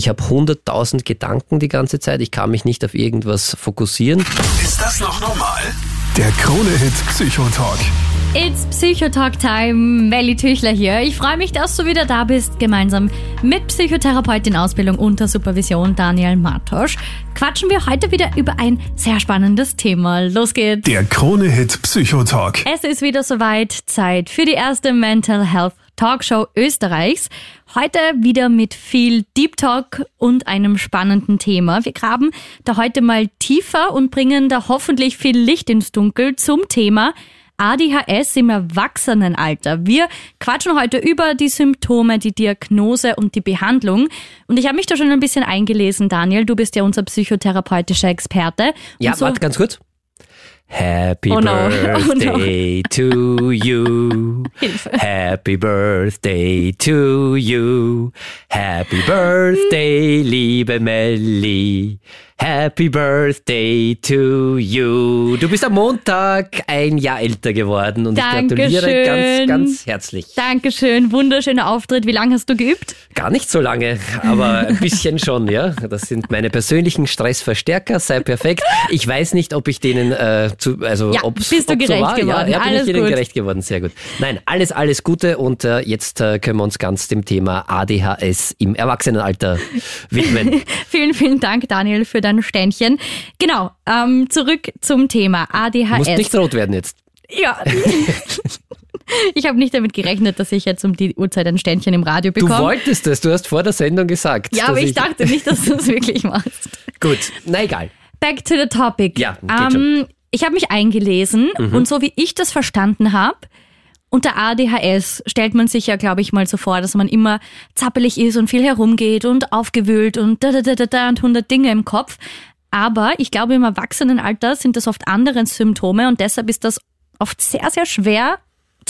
Ich habe 100.000 Gedanken die ganze Zeit. Ich kann mich nicht auf irgendwas fokussieren. Ist das noch normal? Der Krone-Hit Psychotalk. It's Psychotalk Time. Melly Tüchler hier. Ich freue mich, dass du wieder da bist, gemeinsam mit Psychotherapeutin Ausbildung unter Supervision Daniel Martosch. Quatschen wir heute wieder über ein sehr spannendes Thema. Los geht's. Der Krone-Hit Psychotalk. Es ist wieder soweit. Zeit für die erste Mental Health Talkshow Österreichs. Heute wieder mit viel Deep Talk und einem spannenden Thema. Wir graben da heute mal tiefer und bringen da hoffentlich viel Licht ins Dunkel zum Thema ADHS im Erwachsenenalter. Wir quatschen heute über die Symptome, die Diagnose und die Behandlung. Und ich habe mich da schon ein bisschen eingelesen, Daniel. Du bist ja unser psychotherapeutischer Experte. Ja, so warte ganz kurz. Happy oh, oh no. birthday to you. Happy birthday to you. Happy birthday, liebe Melli. Happy birthday to you. Du bist am Montag ein Jahr älter geworden und ich gratuliere Dankeschön. ganz, ganz herzlich. Dankeschön, wunderschöner Auftritt. Wie lange hast du geübt? Gar nicht so lange, aber ein bisschen schon, ja. Das sind meine persönlichen Stressverstärker, sei perfekt. Ich weiß nicht, ob ich denen äh, zu, also Ja, ob's, bist du ob's so gerecht war. geworden. Ja, ja bin Alles ich ihnen gut. gerecht geworden, sehr gut. Nein, alles, alles Gute und äh, jetzt äh, können wir uns ganz dem Thema ADHS im Erwachsenenalter widmen. Vielen, vielen Dank, Daniel, für dein Ständchen. Genau, ähm, zurück zum Thema Du musst ADHS. nicht rot werden jetzt. Ja. Ich habe nicht damit gerechnet, dass ich jetzt um die Uhrzeit ein Ständchen im Radio Du bekomme. wolltest es, du hast vor der Sendung gesagt. ja, aber ich dachte nicht, dass du es wirklich machst. Gut, na egal. Back to the topic. Ja, ähm, ich habe mich eingelesen und so wie ich das verstanden habe, unter ADHS stellt man sich ja, glaube ich, mal so vor, dass man immer zappelig ist und viel herumgeht und aufgewühlt und da da da da da und hundert Dinge im Kopf. Aber ich glaube, im Erwachsenenalter sind das oft andere Symptome und deshalb ist das oft sehr, sehr schwer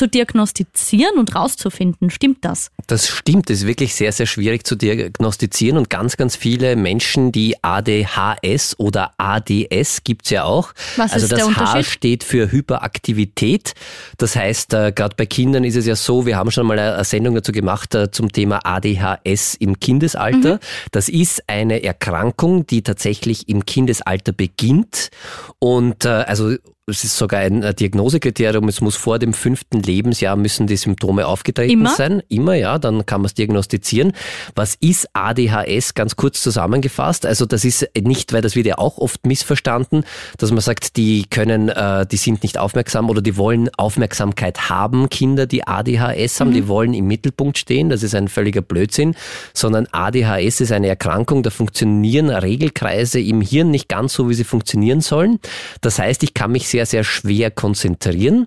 zu diagnostizieren und rauszufinden. Stimmt das? Das stimmt, das ist wirklich sehr, sehr schwierig zu diagnostizieren und ganz, ganz viele Menschen, die ADHS oder ADS gibt's ja auch. Was also ist das der H steht für Hyperaktivität. Das heißt, äh, gerade bei Kindern ist es ja so, wir haben schon mal eine eine Sendung dazu gemacht äh, zum Thema ADHS im Kindesalter. Mhm. Das ist eine Erkrankung, die tatsächlich im Kindesalter beginnt und äh, also es ist sogar ein äh, Diagnosekriterium, es muss vor dem fünften Lebensjahr müssen die Symptome aufgetreten Immer? sein. Immer, ja, dann kann man es diagnostizieren. Was ist ADHS? Ganz kurz zusammengefasst. Also das ist nicht, weil das wird ja auch oft missverstanden, dass man sagt, die können, äh, die sind nicht aufmerksam oder die wollen Aufmerksamkeit haben, Kinder, die ADHS haben, die wollen im Mittelpunkt stehen. Das ist ein völliger Blödsinn, sondern ADHS ist eine Erkrankung, da funktionieren Regelkreise im Hirn nicht ganz so, wie sie funktionieren sollen. Das heißt, ich kann mich sehr, sehr schwer konzentrieren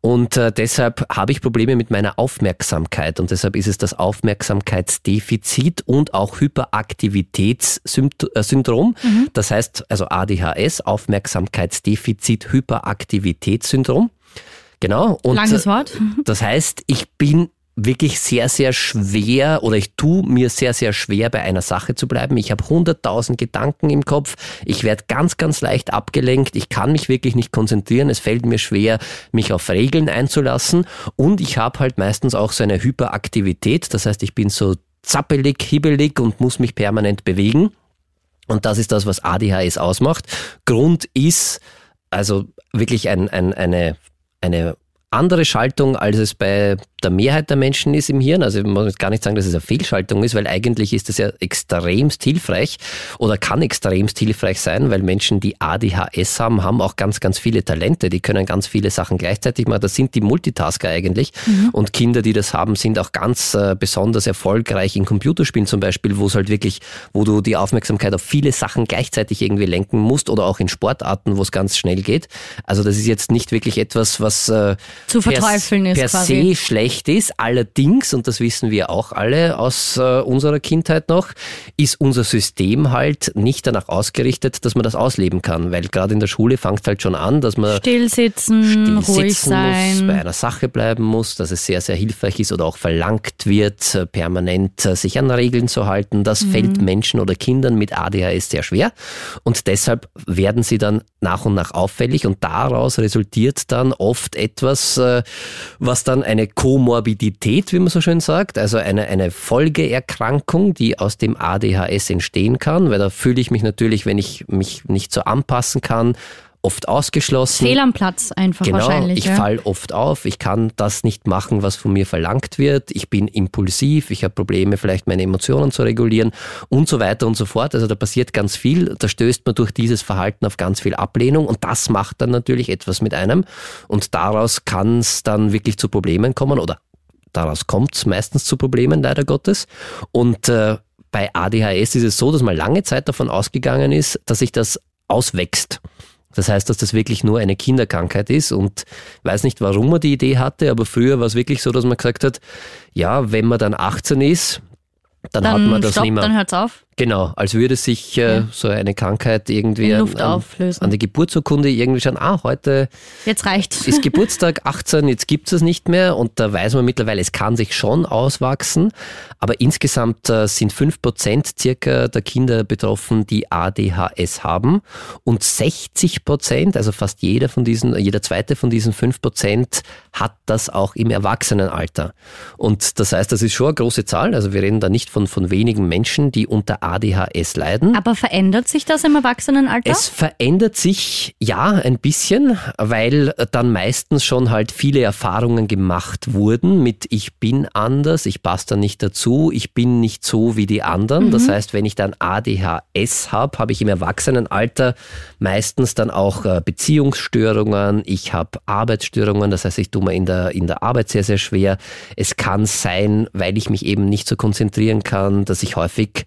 und äh, deshalb habe ich Probleme mit meiner Aufmerksamkeit und deshalb ist es das Aufmerksamkeitsdefizit und auch Hyperaktivitätssyndrom. Das heißt also ADHS, Aufmerksamkeitsdefizit, Hyperaktivitätssyndrom. Genau. Und Langes Wort. das heißt, ich bin wirklich sehr, sehr schwer oder ich tue mir sehr, sehr schwer bei einer Sache zu bleiben. Ich habe hunderttausend Gedanken im Kopf. Ich werde ganz, ganz leicht abgelenkt. Ich kann mich wirklich nicht konzentrieren. Es fällt mir schwer, mich auf Regeln einzulassen. Und ich habe halt meistens auch so eine Hyperaktivität. Das heißt, ich bin so zappelig, hibbelig und muss mich permanent bewegen. Und das ist das, was ADHS ausmacht. Grund ist also wirklich ein, ein, eine, eine andere Schaltung, als es bei der Mehrheit der Menschen ist im Hirn. Also man muss gar nicht sagen, dass es eine Fehlschaltung ist, weil eigentlich ist das ja extremst hilfreich oder kann extremst hilfreich sein, weil Menschen, die ADHS haben, haben auch ganz, ganz viele Talente. Die können ganz viele Sachen gleichzeitig machen. Das sind die Multitasker eigentlich. Und Kinder, die das haben, sind auch ganz äh, besonders erfolgreich in Computerspielen zum Beispiel, wo es halt wirklich, wo du die Aufmerksamkeit auf viele Sachen gleichzeitig irgendwie lenken musst oder auch in Sportarten, wo es ganz schnell geht. Also das ist jetzt nicht wirklich etwas, was äh, Zu per- verteufeln ist per quasi. se schlecht ist. Allerdings, und das wissen wir auch alle aus äh, unserer Kindheit noch, ist unser System halt nicht danach ausgerichtet, dass man das ausleben kann. Weil gerade in der Schule fängt halt schon an, dass man Still sitzen, still ruhig sitzen muss, bei sein. einer Sache bleiben muss, dass es sehr, sehr hilfreich ist oder auch verlangt wird, äh, permanent äh, sich an Regeln zu halten. Das Mhm. fällt Menschen oder Kindern mit ADHS sehr schwer und deshalb werden sie dann nach und nach auffällig und daraus resultiert dann oft etwas, was, äh, was dann eine Komorbidität, wie man so schön sagt, also eine, eine Folgeerkrankung, die aus dem ADHS entstehen kann, weil da fühle ich mich natürlich, wenn ich mich nicht so anpassen kann, oft ausgeschlossen. Fehl am Platz einfach genau, wahrscheinlich. Ich ja. fall oft auf, ich kann das nicht machen, was von mir verlangt wird. Ich bin impulsiv, ich habe Probleme, vielleicht meine Emotionen zu regulieren und so weiter und so fort. Also da passiert ganz viel. Da stößt man durch dieses Verhalten auf ganz viel Ablehnung und das macht dann natürlich etwas mit einem. Und daraus kann es dann wirklich zu Problemen kommen oder daraus kommt es meistens zu Problemen, leider Gottes. Und äh, bei ADHS ist es so, dass man lange Zeit davon ausgegangen ist, dass sich das auswächst. Das heißt, dass das wirklich nur eine Kinderkrankheit ist und weiß nicht, warum man die Idee hatte, aber früher war es wirklich so, dass man gesagt hat, ja, wenn man dann 18 ist, dann, dann hat man das stopp, nicht mehr. dann hört's auf. Genau, als würde sich äh, Ja. so eine Krankheit irgendwie an, an, die Geburtsurkunde irgendwie schauen, ah, heute Jetzt reicht's. ist Geburtstag 18, jetzt gibt es nicht mehr und da weiß man mittlerweile, es kann sich schon auswachsen, aber insgesamt äh, sind 5% circa der Kinder betroffen, die ADHS haben und 60%, also fast jeder von diesen, jeder zweite von diesen 5% hat das auch im Erwachsenenalter. Und das heißt, das ist schon eine große Zahl, also wir reden da nicht von, von wenigen Menschen, die unter ADHS leiden. Aber verändert sich das im Erwachsenenalter? Es verändert sich ja ein bisschen, weil dann meistens schon halt viele Erfahrungen gemacht wurden mit ich bin anders, ich passe da nicht dazu, ich bin nicht so wie die anderen. Das heißt, wenn ich dann ADHS habe, habe ich im Erwachsenenalter meistens dann auch äh, Beziehungsstörungen, ich habe Arbeitsstörungen, das heißt, ich tue mir in der, in der Arbeit sehr, sehr schwer. Es kann sein, weil ich mich eben nicht so konzentrieren kann, dass ich häufig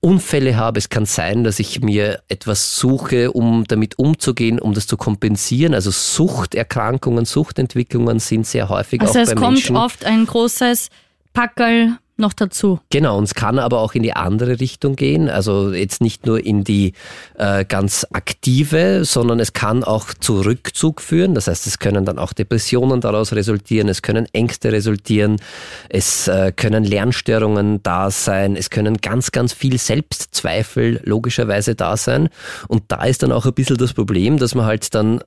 Unfälle habe. Es kann sein, dass ich mir etwas suche, um damit umzugehen, um das zu kompensieren. Also Suchterkrankungen, Suchtentwicklungen sind sehr häufig also auch es bei kommt Menschen. oft ein großes Packerl noch dazu. Genau, und es kann aber auch in die andere Richtung gehen. Also jetzt nicht nur in die äh, ganz aktive, sondern es kann auch zu Rückzug führen. Das heißt, es können dann auch Depressionen daraus resultieren, es können Ängste resultieren, es äh, können Lernstörungen da sein, es können ganz, ganz viel Selbstzweifel logischerweise da sein. Und da ist dann auch ein bisschen das Problem, dass man halt dann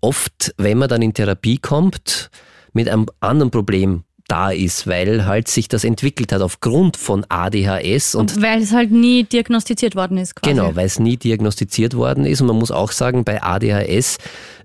oft, wenn man dann in Therapie kommt, mit einem anderen Problem da ist, weil halt sich das entwickelt hat aufgrund von ADHS und Weil es halt nie diagnostiziert worden ist quasi. Genau, weil es nie diagnostiziert worden ist. Und man muss auch sagen, bei ADHS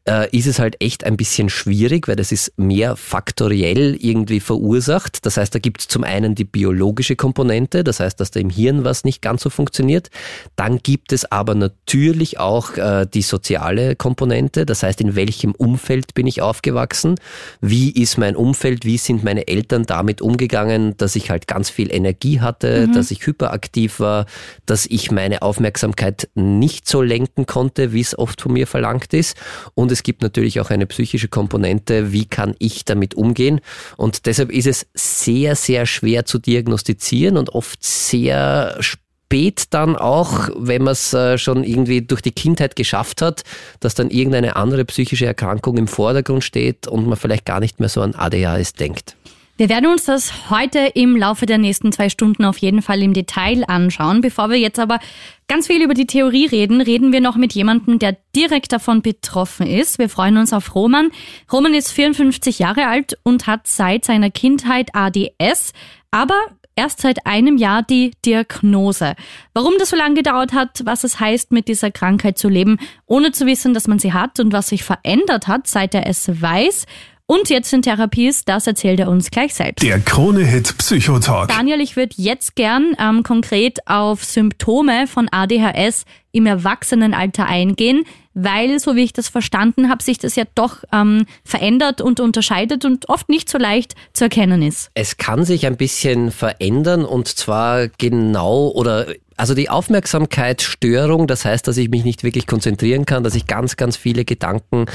äh, ist es halt echt ein bisschen schwierig, weil das ist mehr faktoriell irgendwie verursacht. Das heißt, da gibt es zum einen die biologische Komponente, das heißt, dass da im Hirn was nicht ganz so funktioniert. Dann gibt es aber natürlich auch äh, die soziale Komponente, das heißt, in welchem Umfeld bin ich aufgewachsen, wie ist mein Umfeld, wie sind meine Eltern damit umgegangen, dass ich halt ganz viel Energie hatte, dass ich hyperaktiv war, dass ich meine Aufmerksamkeit nicht so lenken konnte, wie es oft von mir verlangt ist. Und es gibt natürlich auch eine psychische Komponente, wie kann ich damit umgehen. Und deshalb ist es sehr, sehr schwer zu diagnostizieren und oft sehr spät dann auch, wenn man es äh, schon irgendwie durch die Kindheit geschafft hat, dass dann irgendeine andere psychische Erkrankung im Vordergrund steht und man vielleicht gar nicht mehr so an ADHS denkt. Wir werden uns das heute im Laufe der nächsten zwei Stunden auf jeden Fall im Detail anschauen. Bevor wir jetzt aber ganz viel über die Theorie reden, reden wir noch mit jemandem, der direkt davon betroffen ist. Wir freuen uns auf Roman. Roman ist 54 Jahre alt und hat seit seiner Kindheit ADS, aber erst seit einem Jahr die Diagnose. Warum das so lange gedauert hat, was es heißt, mit dieser Krankheit zu leben, ohne zu wissen, dass man sie hat und was sich verändert hat, seit er es weiß und jetzt in Therapie ist, das erzählt er uns gleich selbst. Der Krone-Hit Psychotalk. Daniel, ich würde jetzt gern ähm, konkret auf Symptome von ADHS im Erwachsenenalter eingehen, weil, so wie ich das verstanden habe, sich das ja doch ähm, verändert und unterscheidet und oft nicht so leicht zu erkennen ist. Es kann sich ein bisschen verändern und zwar genau oder also die Aufmerksamkeitsstörung, das heißt, dass ich mich nicht wirklich konzentrieren kann, dass ich ganz, ganz viele Gedanken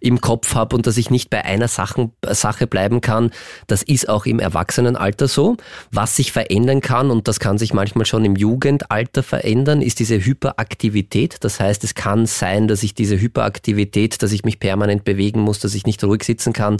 im Kopf habe und dass ich nicht bei einer Sachen, Sache bleiben kann, das ist auch im Erwachsenenalter so. Was sich verändern kann, und das kann sich manchmal schon im Jugendalter verändern, ist diese Hyperaktivität. Das heißt, es kann sein, dass ich diese Hyperaktivität, dass ich mich permanent bewegen muss, dass ich nicht ruhig sitzen kann,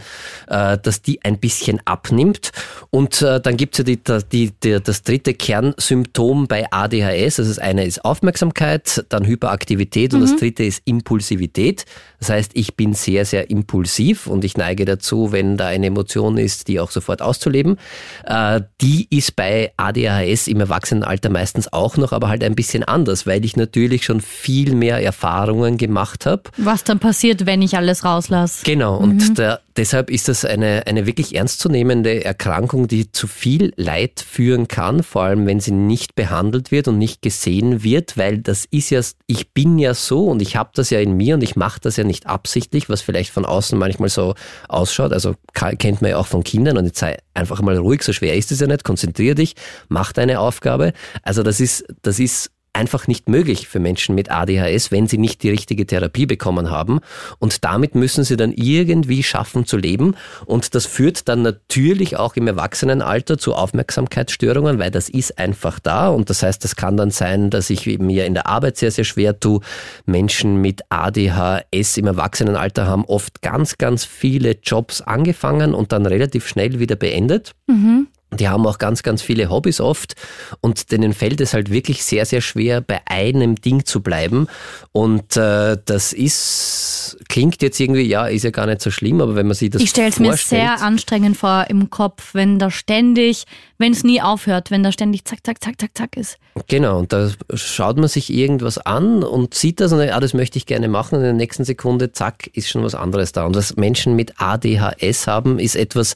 äh, dass die ein bisschen abnimmt. Und äh, dann gibt es ja die, die, die, das dritte Kernsymptom bei ADHS, ADHS. Also das eine ist Aufmerksamkeit, dann Hyperaktivität und das dritte ist Impulsivität. Das heißt, ich bin sehr, sehr impulsiv und ich neige dazu, wenn da eine Emotion ist, die auch sofort auszuleben. Äh, die ist bei ADHS im Erwachsenenalter meistens auch noch, aber halt ein bisschen anders, weil ich natürlich schon viel mehr Erfahrungen gemacht habe. Was dann passiert, wenn ich alles rauslasse. Genau, und der, deshalb ist das eine, eine wirklich ernstzunehmende Erkrankung, die zu viel Leid führen kann, vor allem wenn sie nicht behandelt wird und nicht gesehen wird, weil das ist ja, ich bin ja so und ich habe das ja in mir und ich mache das ja nicht absichtlich, was vielleicht von außen manchmal so ausschaut. Also kennt man ja auch von Kindern und jetzt sei einfach mal ruhig, so schwer ist es ja nicht, konzentrier dich, mach deine Aufgabe. Also das ist, das ist einfach nicht möglich für Menschen mit ADHS, wenn sie nicht die richtige Therapie bekommen haben. Und damit müssen sie dann irgendwie schaffen zu leben. Und das führt dann natürlich auch im Erwachsenenalter zu Aufmerksamkeitsstörungen, weil das ist einfach da. Und das heißt, das kann dann sein, dass ich mir in der Arbeit sehr, sehr schwer tue. Menschen mit ADHS im Erwachsenenalter haben oft ganz, ganz viele Jobs angefangen und dann relativ schnell wieder beendet. Mhm. Die haben auch ganz, ganz viele Hobbys oft und denen fällt es halt wirklich sehr, sehr schwer, bei einem Ding zu bleiben. Und äh, das ist, klingt jetzt irgendwie, ja, ist ja gar nicht so schlimm, aber wenn man sich das Ich stelle es mir sehr anstrengend vor im Kopf, wenn da ständig, wenn es nie aufhört, wenn da ständig zack, zack, zack, zack, zack ist. Genau, und da schaut man sich irgendwas an und sieht das und ja, das möchte ich gerne machen und in der nächsten Sekunde, zack, ist schon was anderes da. Und was Menschen mit ADHS haben, ist etwas,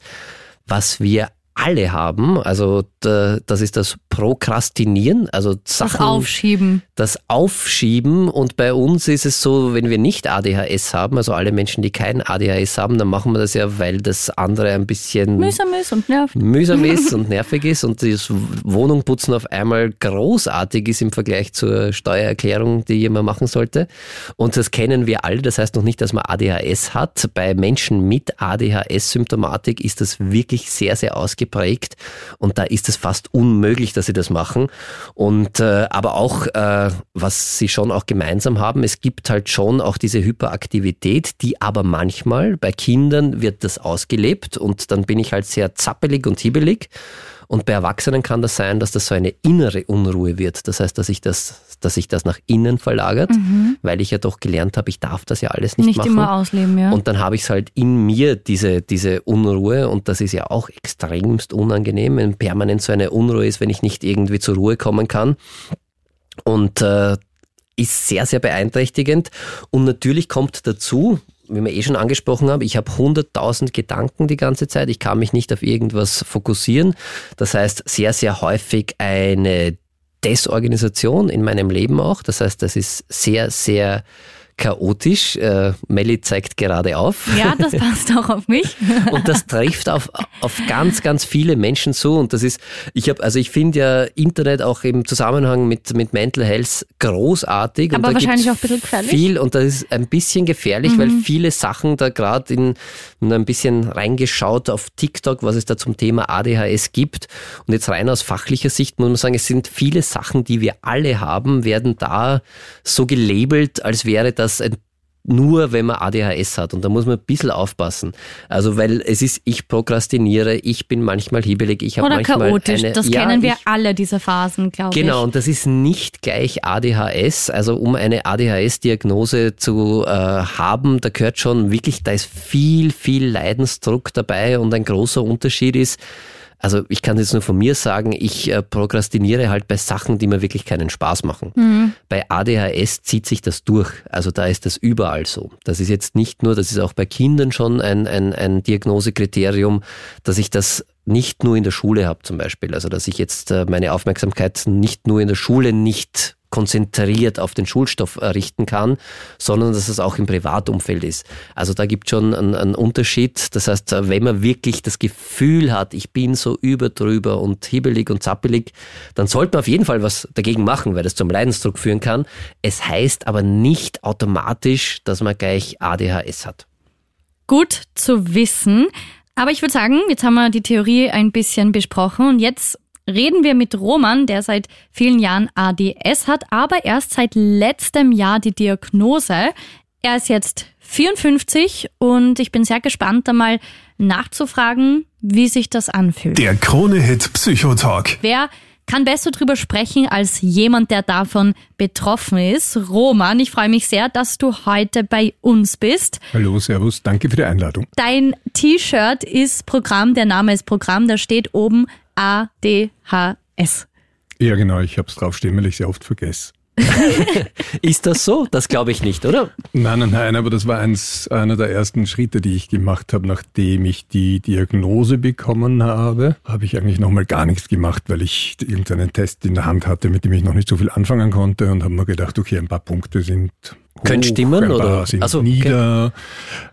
was wir alle haben. Also das ist das Prokrastinieren, also Sachen, das Aufschieben. Das Aufschieben. Und bei uns ist es so, wenn wir nicht ADHS haben, also alle Menschen, die kein ADHS haben, dann machen wir das ja, weil das andere ein bisschen mühsam ist und nervig. Mühsam ist und nervig ist und das Wohnungputzen auf einmal großartig ist im Vergleich zur Steuererklärung, die jemand machen sollte. Und das kennen wir alle. Das heißt noch nicht, dass man ADHS hat. Bei Menschen mit ADHS-Symptomatik ist das wirklich sehr, sehr ausgeprägt geprägt und da ist es fast unmöglich, dass sie das machen. Und äh, aber auch, äh, was sie schon auch gemeinsam haben, es gibt halt schon auch diese Hyperaktivität, die aber manchmal bei Kindern wird das ausgelebt und dann bin ich halt sehr zappelig und hibbelig. Und bei Erwachsenen kann das sein, dass das so eine innere Unruhe wird. Das heißt, dass sich das, dass sich das nach innen verlagert, mhm. weil ich ja doch gelernt habe, ich darf das ja alles nicht, nicht machen. Nicht immer ausleben, ja. Und dann habe ich es halt in mir, diese, diese Unruhe. Und das ist ja auch extremst unangenehm, wenn permanent so eine Unruhe ist, wenn ich nicht irgendwie zur Ruhe kommen kann. Und äh, ist sehr, sehr beeinträchtigend. Und natürlich kommt dazu, wie wir eh schon angesprochen haben, ich habe 100.000 Gedanken die ganze Zeit. Ich kann mich nicht auf irgendwas fokussieren. Das heißt, sehr, sehr häufig eine Desorganisation in meinem Leben auch. Das heißt, das ist sehr, sehr chaotisch. Äh, Melli zeigt gerade auf. Ja, das passt auch auf mich. und das trifft auf, auf ganz, ganz viele Menschen zu. Und das ist, ich habe, also ich finde ja Internet auch im Zusammenhang mit, mit Mental Health großartig. Aber wahrscheinlich auch ein bisschen gefährlich. Viel, und das ist ein bisschen gefährlich, mhm. weil viele Sachen da gerade in, in ein bisschen reingeschaut auf TikTok, was es da zum Thema ADHS gibt. Und jetzt rein aus fachlicher Sicht muss man sagen, es sind viele Sachen, die wir alle haben, werden da so gelabelt, als wäre das das nur, wenn man ADHS hat. Und da muss man ein bisschen aufpassen. Also, weil es ist, ich prokrastiniere, ich bin manchmal hibbelig, ich habe manchmal chaotisch. Eine, das ja, kennen wir ich, alle, diese Phasen, glaube ich. Genau, und das ist nicht gleich ADHS. Also, um eine ADHS-Diagnose zu äh, haben, da gehört schon wirklich, da ist viel, viel Leidensdruck dabei und ein großer Unterschied ist, also ich kann jetzt nur von mir sagen, ich äh, prokrastiniere halt bei Sachen, die mir wirklich keinen Spaß machen. Mhm. Bei ADHS zieht sich das durch. Also da ist das überall so. Das ist jetzt nicht nur, das ist auch bei Kindern schon ein, ein, ein Diagnosekriterium, dass ich das nicht nur in der Schule habe zum Beispiel. Also dass ich jetzt äh, meine Aufmerksamkeit nicht nur in der Schule nicht konzentriert auf den Schulstoff richten kann, sondern dass es auch im Privatumfeld ist. Also da gibt es schon einen, einen, Unterschied. Das heißt, wenn man wirklich das Gefühl hat, ich bin so überdrüber und hibbelig und zappelig, dann sollte man auf jeden Fall was dagegen machen, weil das zum Leidensdruck führen kann. Es heißt aber nicht automatisch, dass man gleich ADHS hat. Gut zu wissen. Aber ich würde sagen, jetzt haben wir die Theorie ein bisschen besprochen und jetzt reden wir mit Roman, der seit vielen Jahren ADS hat, aber erst seit letztem Jahr die Diagnose. Er ist jetzt 54 und ich bin sehr gespannt, da mal nachzufragen, wie sich das anfühlt. Der Krone-Hit Psychotalk. Wer kann besser drüber sprechen als jemand, der davon betroffen ist. Roman, ich freue mich sehr, dass du heute bei uns bist. Hallo, Servus, danke für die Einladung. Dein T-Shirt ist Programm, der Name ist Programm, da steht oben ADHS. Ja, genau, ich habe es draufstehen, weil ich sehr oft vergesse. ist das so? Das glaube ich nicht, oder? Nein, nein, nein, aber das war eins, einer der ersten Schritte, die ich gemacht habe, nachdem ich die Diagnose bekommen habe. Habe ich eigentlich nochmal gar nichts gemacht, weil ich irgendeinen Test in der Hand hatte, mit dem ich noch nicht so viel anfangen konnte und habe mir gedacht, okay, ein paar Punkte sind können stimmen oder sind also, nieder.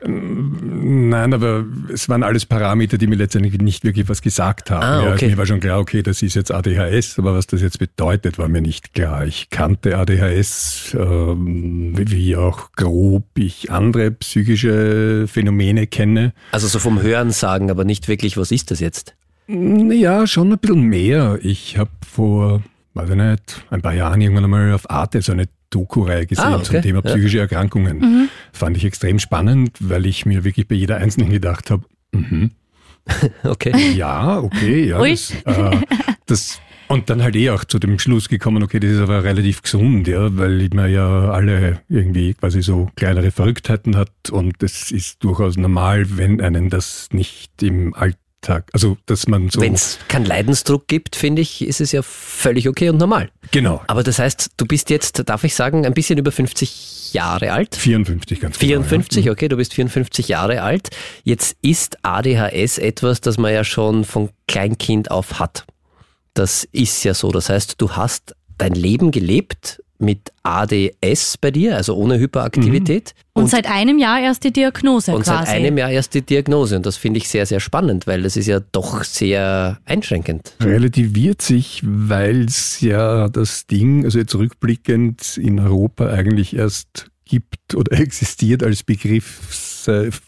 Okay. Ähm, nein, aber es waren alles Parameter, die mir letztendlich nicht wirklich was gesagt haben. Ah, okay. ja, also mir war schon klar, okay, das ist jetzt ADHS, aber was das jetzt bedeutet, war mir nicht klar. Ich kannte ADHS, ähm, wie auch grob ich andere psychische Phänomene kenne. Also so vom Hören sagen, aber nicht wirklich, was ist das jetzt? Ja, schon ein bisschen mehr. Ich habe vor, weiß ich nicht, ein paar Jahren irgendwann einmal auf Arte so eine Doku-Reihe gesehen ah, okay. zum Thema psychische ja. Erkrankungen. Mhm. Fand ich extrem spannend, weil ich mir wirklich bei jeder einzelnen gedacht habe, mhm. okay. Ja, okay, ja. Das, äh, das, und dann halt eh auch zu dem Schluss gekommen, okay, das ist aber relativ gesund, ja, weil man ja alle irgendwie quasi so kleinere Verrücktheiten hat und es ist durchaus normal, wenn einen das nicht im Alltag Tag. Also, dass man so. Wenn es keinen Leidensdruck gibt, finde ich, ist es ja völlig okay und normal. Genau. Aber das heißt, du bist jetzt, darf ich sagen, ein bisschen über 50 Jahre alt? 54, ganz 54, genau, ja. Mhm. okay, du bist 54 Jahre alt. Jetzt ist ADHS etwas, das man ja schon von Kleinkind auf hat. Das ist ja so. Das heißt, du hast dein Leben gelebt mit ADS bei dir, also ohne Hyperaktivität. Mhm. Und, und, seit einem Jahr erst die Diagnose. Und quasi. seit einem Jahr erst die Diagnose. Und das finde ich sehr, sehr spannend, weil das ist ja doch sehr einschränkend. Relativiert sich, weil es ja das Ding, also jetzt rückblickend in Europa eigentlich erst gibt oder existiert als Begriff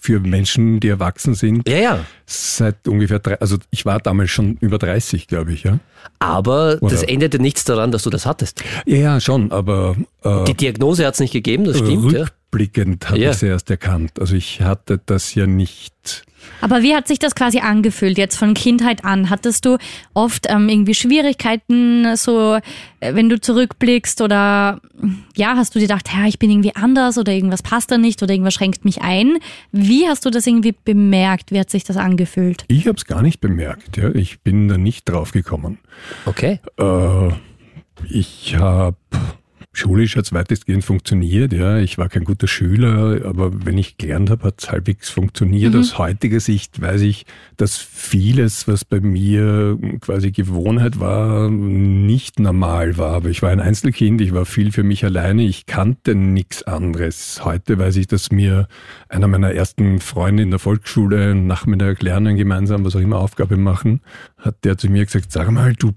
für Menschen, die erwachsen sind. Ja, ja. Seit ungefähr, drei, also ich war damals schon über 30, glaube ich, ja. Aber oder? das änderte nichts daran, dass du das hattest. Ja, ja schon, aber. Äh, Die Diagnose hat es nicht gegeben, das stimmt. Rückblickend ja. habe ich es erst erkannt. Also ich hatte das ja nicht aber wie hat sich das quasi angefühlt jetzt von Kindheit an? Hattest du oft ähm, irgendwie Schwierigkeiten, so äh, wenn du zurückblickst oder ja, hast du dir gedacht, ja, ich bin irgendwie anders oder irgendwas passt da nicht oder irgendwas schränkt mich ein? Wie hast du das irgendwie bemerkt? Wie hat sich das angefühlt? Ich habe es gar nicht bemerkt. Ja. Ich bin da nicht drauf gekommen. Okay. Äh, ich habe schulisch hat es weitestgehend funktioniert. Ja, ich war kein guter Schüler, aber wenn ich gelernt habe, hat es halbwegs funktioniert. Mhm. Aus heutiger Sicht weiß ich, dass vieles, was bei mir quasi Gewohnheit war, nicht normal war. Aber ich war ein Einzelkind, ich war viel für mich alleine, ich kannte nichts anderes. Heute weiß ich, dass mir einer meiner ersten Freunde in der Volksschule Nachmittag lernen gemeinsam, was auch immer Aufgabe machen, hat der zu mir gesagt, sag mal, du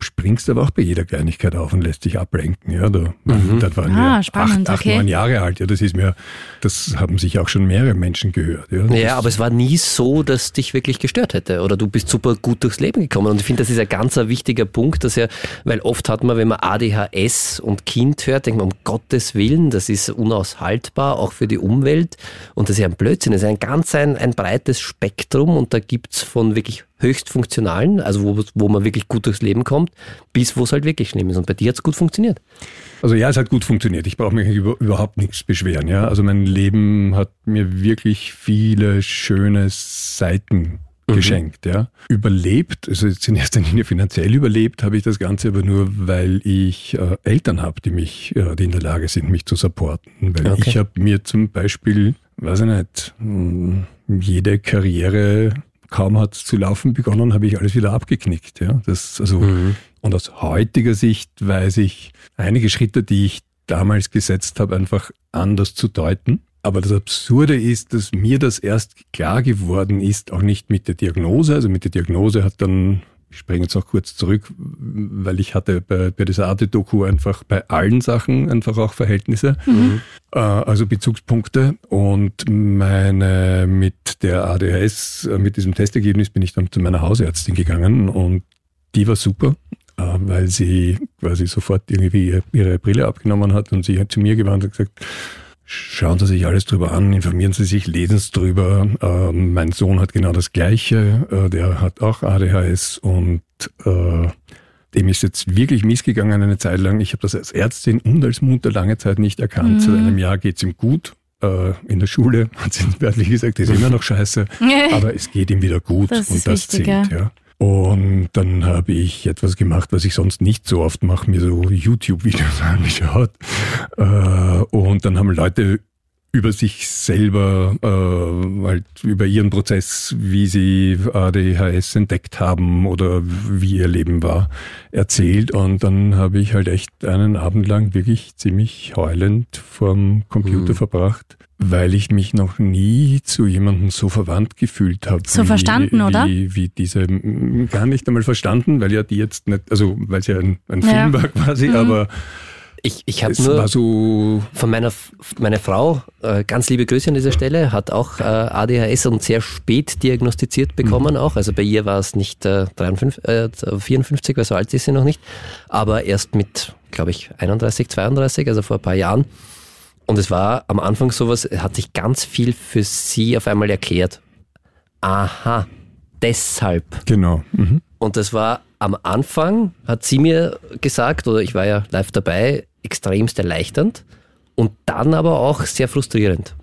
springst aber auch bei jeder Kleinigkeit auf und lässt dich ablenken. Ja, da, mhm. da waren ah, wir spannend, acht, acht okay. neun Jahre alt. Ja, das ist mir, das haben sich auch schon mehrere Menschen gehört. Ja, ja aber es war nie so, dass dich wirklich gestört hätte oder du bist super gut durchs Leben gekommen. Und ich finde, das ist ein ganz wichtiger Punkt, dass ja, weil oft hat man, wenn man ADHS und Kind hört, denkt man, um Gottes Willen, das ist unaushaltbar, auch für die Umwelt. Und das ist ja ein Blödsinn. Das ist ein ganz ein, ein breites Spektrum und da gibt's von wirklich höchst funktionalen, also wo, wo man wirklich gut durchs Leben kommt, bis wo es halt wirklich schlimm ist. Und bei dir hat es gut funktioniert. Also ja, es hat gut funktioniert. Ich brauche mich über, überhaupt nichts beschweren. Ja? Also mein Leben hat mir wirklich viele schöne Seiten mhm. geschenkt. Ja. Überlebt, also jetzt in erster Linie finanziell überlebt, habe ich das Ganze aber nur, weil ich äh, Eltern habe, die mich, äh, die in der Lage sind, mich zu supporten. Weil okay. ich habe mir zum Beispiel, weiß ich nicht, hm, jede Karriere kaum hat zu laufen begonnen, habe ich alles wieder abgeknickt. Ja, das, also, mhm. Und aus heutiger Sicht weiß ich einige Schritte, die ich damals gesetzt habe, einfach anders zu deuten. Aber das Absurde ist, dass mir das erst klar geworden ist, auch nicht mit der Diagnose. Also mit der Diagnose hat dann ich springe jetzt auch kurz zurück, weil ich hatte bei, bei dieser Arte-Doku einfach bei allen Sachen einfach auch Verhältnisse, mhm. äh, also Bezugspunkte. Und meine mit der ADHS, äh, mit diesem Testergebnis bin ich dann zu meiner Hausärztin gegangen und die war super, äh, weil sie quasi sofort irgendwie ihre Brille abgenommen hat und sie hat zu mir gewandt und gesagt, Schauen Sie sich alles drüber an, informieren Sie sich, lesen Sie drüber. Ähm, mein Sohn hat genau das Gleiche, äh, der hat auch ADHS und äh, dem ist jetzt wirklich missgegangen eine Zeit lang. Ich habe das als Ärztin und als Mutter lange Zeit nicht erkannt. Mhm. Seit einem Jahr geht's ihm gut. Äh, in der Schule hat sie wörtlich gesagt, ist immer noch scheiße, aber es geht ihm wieder gut das und das wichtig, zählt. Ja. Und dann habe ich etwas gemacht, was ich sonst nicht so oft mache, mir so YouTube-Videos angeschaut. Äh, und dann haben Leute über sich selber, äh, halt über ihren Prozess, wie sie ADHS entdeckt haben oder wie ihr Leben war, erzählt. Und dann habe ich halt echt einen Abend lang wirklich ziemlich heulend vorm Computer mhm. verbracht, weil ich mich noch nie zu jemandem so verwandt gefühlt habe. So wie, verstanden, wie, oder? Wie diese, gar nicht einmal verstanden, weil ja die jetzt nicht, also weil es ja ein, ein ja. Film war quasi, mhm. aber ich, ich habe nur so von meiner meine Frau, äh, ganz liebe Grüße an dieser Stelle, hat auch äh, ADHS und sehr spät diagnostiziert bekommen mhm. auch. Also bei ihr war es nicht äh, 53, äh, 54, weil so alt ist sie noch nicht, aber erst mit, glaube ich, 31, 32, also vor ein paar Jahren. Und es war am Anfang sowas, hat sich ganz viel für sie auf einmal erklärt. Aha, deshalb. Genau. Mhm. Und das war am Anfang, hat sie mir gesagt, oder ich war ja live dabei, extremst erleichternd und dann aber auch sehr frustrierend.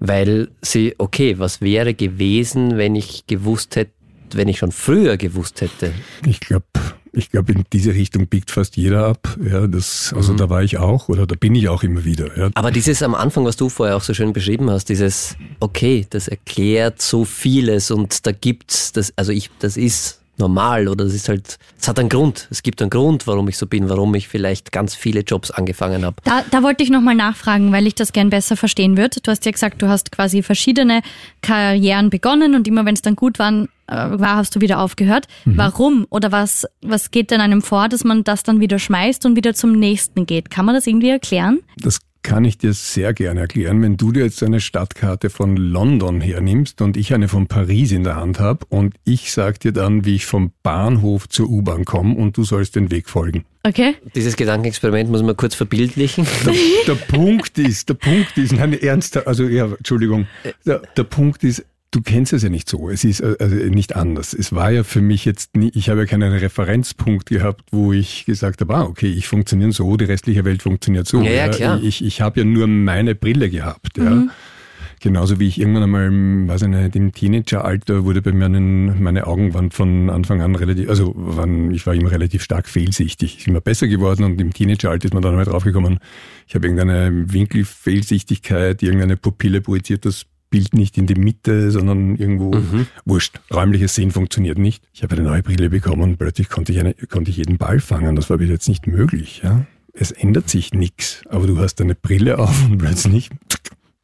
Weil sie, okay, was wäre gewesen, wenn ich gewusst hätte, wenn ich schon früher gewusst hätte? Ich glaube, ich glaube, in diese Richtung biegt fast jeder ab. Ja, das, also mhm. da war ich auch oder da bin ich auch immer wieder. Ja. Aber dieses am Anfang, was du vorher auch so schön beschrieben hast, dieses, okay, das erklärt so vieles und da gibt's das, also ich, das ist normal oder es ist halt, es hat einen Grund. Es gibt einen Grund, warum ich so bin, warum ich vielleicht ganz viele Jobs angefangen habe. Da, da wollte ich nochmal nachfragen, weil ich das gern besser verstehen würde. Du hast ja gesagt, du hast quasi verschiedene Karrieren begonnen und immer wenn es dann gut war, äh, war, hast du wieder aufgehört. Mhm. Warum oder was, was geht denn einem vor, dass man das dann wieder schmeißt und wieder zum nächsten geht? Kann man das irgendwie erklären? Das kann ich dir sehr gerne erklären. Wenn du dir jetzt eine Stadtkarte von London hernimmst und ich eine von Paris in der Hand habe und ich sag dir dann, wie ich vom Bahnhof zur U-Bahn komme und du sollst den Weg folgen. Okay. Dieses Gedankenexperiment muss man kurz verbildlichen. Der, der Punkt ist, der Punkt ist, nein, ernster, also ja, Entschuldigung, der, der Punkt ist, Du kennst es ja nicht so. Es ist äh, also nicht anders. Es war ja für mich jetzt nie, ich habe ja keinen Referenzpunkt gehabt, wo ich gesagt habe, ah, okay, ich funktioniere so, die restliche Welt funktioniert so. Ja, ja klar. Ich, ich habe ja nur meine Brille gehabt. Ja. Mhm. Genauso wie ich irgendwann einmal, weiß ich nicht, im Teenageralter wurde bei mir einen, meine Augen waren von Anfang an relativ, also waren, ich war immer relativ stark fehlsichtig. Ist immer besser geworden und im Teenageralter ist man dann mal draufgekommen, ich habe irgendeine Winkelfehlsichtigkeit, irgendeine Pupille projiziert das Bild nicht in die Mitte, sondern irgendwo mhm. wurscht. Räumliches Sehen funktioniert nicht. Ich habe eine neue Brille bekommen und plötzlich konnte ich, eine, konnte ich jeden Ball fangen. Das war bis jetzt nicht möglich. Ja? Es ändert sich nichts, aber du hast eine Brille auf und plötzlich,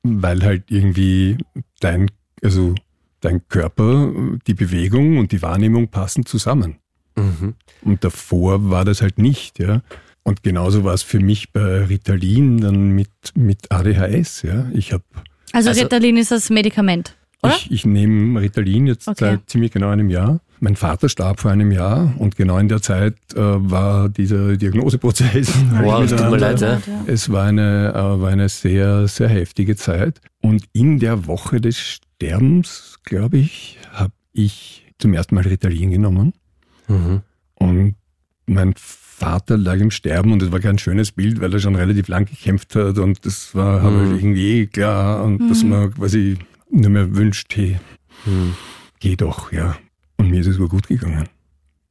weil halt irgendwie dein, also dein Körper, die Bewegung und die Wahrnehmung passen zusammen. Mhm. Und davor war das halt nicht, ja. Und genauso war es für mich bei Ritalin dann mit, mit ADHS, ja. Ich habe also, also Ritalin ist das Medikament, oder? Ich, ich nehme Ritalin jetzt okay. seit ziemlich genau einem Jahr. Mein Vater starb vor einem Jahr und genau in der Zeit äh, war dieser Diagnoseprozess. Wow, es tut mir leid. Ja. Es war eine, äh, war eine sehr, sehr heftige Zeit. Und in der Woche des Sterbens, glaube ich, habe ich zum ersten Mal Ritalin genommen. Mhm. Und mein Vater lag im Sterben und es war kein schönes Bild, weil er schon relativ lang gekämpft hat und das war halt mhm. irgendwie klar und mhm. dass man quasi nur mehr wünscht, hey, mhm. geh doch, ja. Und mir ist es wohl gut gegangen.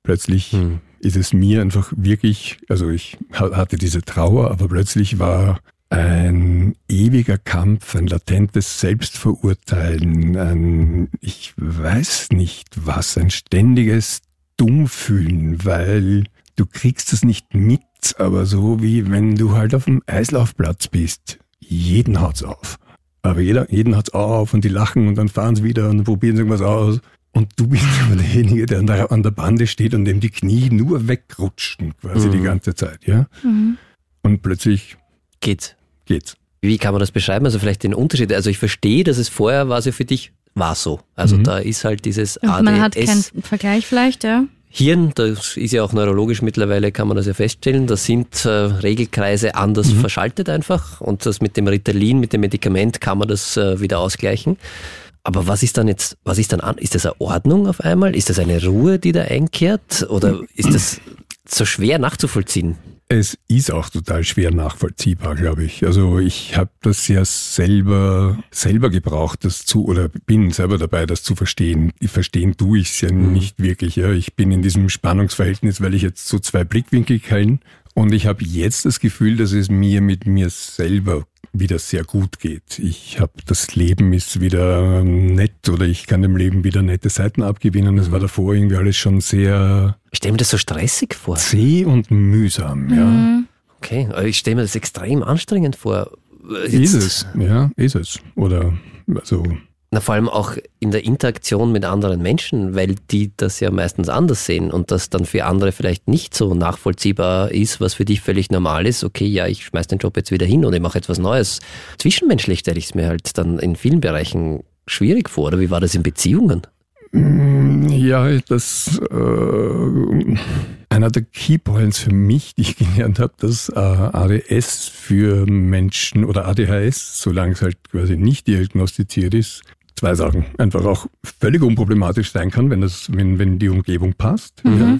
Plötzlich mhm. ist es mir einfach wirklich, also ich hatte diese Trauer, aber plötzlich war ein ewiger Kampf, ein latentes Selbstverurteilen, ein, ich weiß nicht was, ein ständiges Dummfühlen, weil du kriegst es nicht mit, aber so wie wenn du halt auf dem Eislaufplatz bist. Jeden haut's auf. Aber jeder, jeden hat's auf und die lachen und dann fahren sie wieder und probieren irgendwas aus. Und du bist aber derjenige, der an der, an der Bande steht und dem die Knie nur wegrutschen, quasi mhm. die ganze Zeit, ja. Mhm. Und plötzlich geht's. Geht's. Wie kann man das beschreiben? Also vielleicht den Unterschied. Also ich verstehe, dass es vorher war so für dich war so. Also mhm. da ist halt dieses ADS. Man hat keinen Vergleich vielleicht, ja. Hirn, das ist ja auch neurologisch mittlerweile, kann man das ja feststellen, da sind äh, Regelkreise anders mhm. verschaltet einfach und das mit dem Ritalin, mit dem Medikament kann man das äh, wieder ausgleichen. Aber was ist dann jetzt, was ist dann an? Ist das eine Ordnung auf einmal? Ist das eine Ruhe, die da einkehrt? Oder ist das so schwer nachzuvollziehen. Es ist auch total schwer nachvollziehbar, glaube ich. Also ich habe das ja selber selber gebraucht, das zu oder bin selber dabei, das zu verstehen. Verstehen tue ich es ja mhm. nicht wirklich. Ja. Ich bin in diesem Spannungsverhältnis, weil ich jetzt so zwei Blickwinkel kenne und ich habe jetzt das Gefühl, dass es mir mit mir selber wieder sehr gut geht. Ich habe das Leben ist wieder nett oder ich kann dem Leben wieder nette Seiten abgewinnen. Es war davor irgendwie alles schon sehr. Ich stelle mir das so stressig vor. Zäh und mühsam, mhm. ja. Okay, ich stelle mir das extrem anstrengend vor. Jetzt ist es, ja, ist es. Oder also na, vor allem auch in der Interaktion mit anderen Menschen, weil die das ja meistens anders sehen und das dann für andere vielleicht nicht so nachvollziehbar ist, was für dich völlig normal ist. Okay, ja, ich schmeiß den Job jetzt wieder hin und ich mache etwas Neues. Zwischenmenschlich stelle ich es mir halt dann in vielen Bereichen schwierig vor. Oder wie war das in Beziehungen? Mm, ja, das äh, einer der Keypoints für mich, die ich gelernt habe, dass äh, ADS für Menschen oder ADHS, solange es halt quasi nicht diagnostiziert ist, zwei Sachen. Einfach auch völlig unproblematisch sein kann, wenn, das, wenn, wenn die Umgebung passt. Mhm. Ja.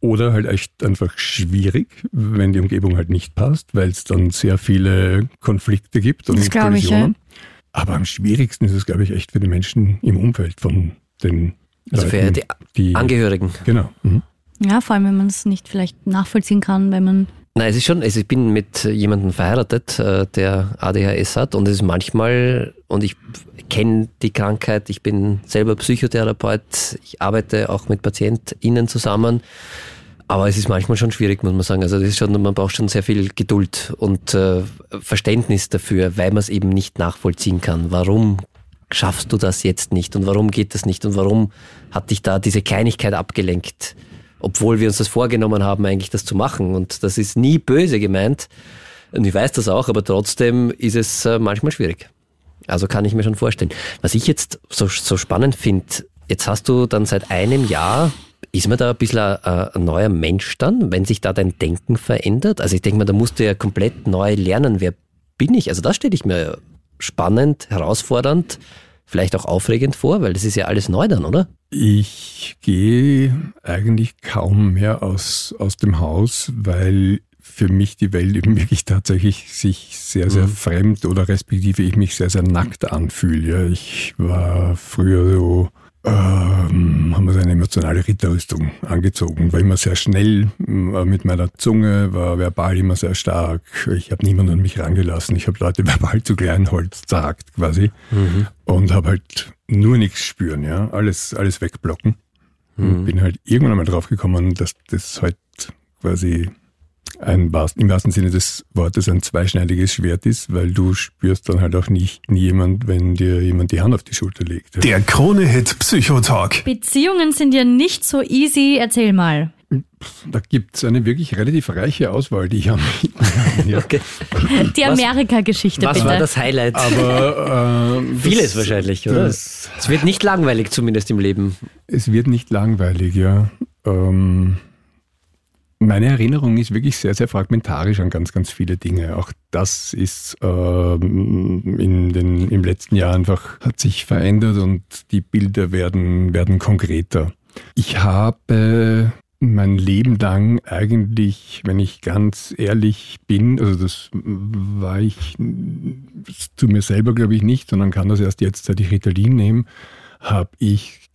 Oder halt echt einfach schwierig, wenn die Umgebung halt nicht passt, weil es dann sehr viele Konflikte gibt und das Kollisionen. Ich, ja. Aber am schwierigsten ist es, glaube ich, echt für die Menschen im Umfeld von den also Leuten, für die, die Angehörigen. Genau. Mhm. Ja, vor allem, wenn man es nicht vielleicht nachvollziehen kann, wenn man Nein, es ist schon, also ich bin mit jemandem verheiratet, äh, der ADHS hat und es ist manchmal, und ich kenne die Krankheit, ich bin selber Psychotherapeut, ich arbeite auch mit PatientInnen zusammen, aber es ist manchmal schon schwierig, muss man sagen. Also das ist schon, man braucht schon sehr viel Geduld und äh, Verständnis dafür, weil man es eben nicht nachvollziehen kann. Warum schaffst du das jetzt nicht und warum geht das nicht und warum hat dich da diese Kleinigkeit abgelenkt? Obwohl wir uns das vorgenommen haben, eigentlich das zu machen. Und das ist nie böse gemeint. Und ich weiß das auch, aber trotzdem ist es äh, manchmal schwierig. Also kann ich mir schon vorstellen. Was ich jetzt so, so spannend finde, jetzt hast du dann seit einem Jahr, ist man da ein bisschen ein, ein neuer Mensch dann, wenn sich da dein Denken verändert? Also ich denke mal, da musst du ja komplett neu lernen, wer bin ich? Also das stelle ich mir spannend, herausfordernd, vielleicht auch aufregend vor, weil das ist ja alles neu dann, oder? Ich gehe eigentlich kaum mehr aus, aus dem Haus, weil für mich die Welt eben wirklich tatsächlich sich sehr, sehr mhm. fremd oder respektive ich mich sehr, sehr nackt anfühle. Ja, ich war früher so haben wir so eine emotionale Ritterrüstung angezogen. War immer sehr schnell äh, mit meiner Zunge, war verbal immer sehr stark. Ich habe niemanden an mich rangelassen. Ich habe Leute verbal zu Kleinholz zerhackt quasi mhm. und habe halt nur nichts spüren, ja, alles alles wegblocken. Mhm. Bin halt irgendwann einmal draufgekommen, dass das halt quasi ein, im wahrsten Sinne des Wortes ein zweischneidiges Schwert ist, weil du spürst dann halt auch nicht nie jemand, wenn dir jemand die Hand auf die Schulter legt. Der Krone-Hit Psychotalk. Beziehungen sind ja nicht so easy. Erzähl mal. Da gibt es eine wirklich relativ reiche Auswahl, die ich habe. ja. okay. Die Amerika-Geschichte, Was bitte. war das Highlight? Aber äh, Vieles das, wahrscheinlich, oder? Das, es wird nicht langweilig, zumindest im Leben. Es wird nicht langweilig, ja. Ähm, meine Erinnerung ist wirklich sehr, sehr fragmentarisch an ganz, ganz viele Dinge. Auch das ist ähm, in den, im letzten Jahr einfach, hat sich verändert und die Bilder werden, werden konkreter. Ich habe mein Leben lang eigentlich, wenn ich ganz ehrlich bin, also das war ich zu mir selber glaube ich nicht, sondern kann das erst jetzt, seit ich Ritalin nehme, habe ich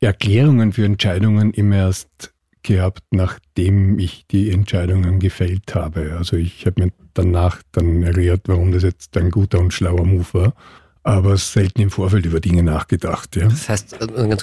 Erklärungen für Entscheidungen immer erst gehabt, nachdem ich die Entscheidungen gefällt habe. Also ich habe mir danach dann erklärt, warum das jetzt ein guter und schlauer Move war, aber selten im Vorfeld über Dinge nachgedacht. Ja. Das heißt,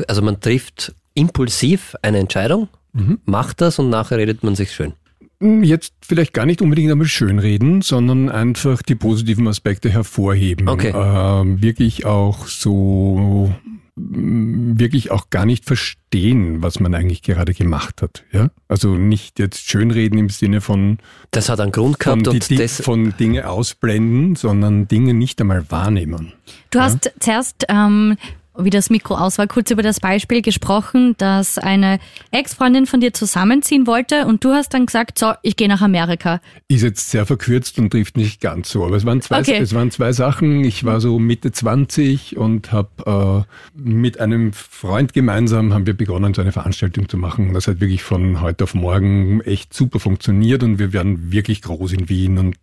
also man trifft impulsiv eine Entscheidung, mhm. macht das und nachher redet man sich schön. Jetzt vielleicht gar nicht unbedingt einmal schönreden, sondern einfach die positiven Aspekte hervorheben. Okay. Ähm, wirklich auch so wirklich auch gar nicht verstehen, was man eigentlich gerade gemacht hat. Ja? Also nicht jetzt schönreden im Sinne von das hat einen Grund gehabt von, und die, das von Dinge ausblenden, sondern Dinge nicht einmal wahrnehmen. Du hast zuerst ähm, wie das Mikro aus war, kurz über das Beispiel gesprochen, dass eine Ex-Freundin von dir zusammenziehen wollte und du hast dann gesagt, so, ich gehe nach Amerika. Ist jetzt sehr verkürzt und trifft nicht ganz so, aber es waren zwei, Okay. es waren zwei Sachen. Ich war so Mitte 20 und habe äh, mit einem Freund gemeinsam haben wir begonnen, so eine Veranstaltung zu machen. Das hat wirklich von heute auf morgen echt super funktioniert und wir werden wirklich groß in Wien und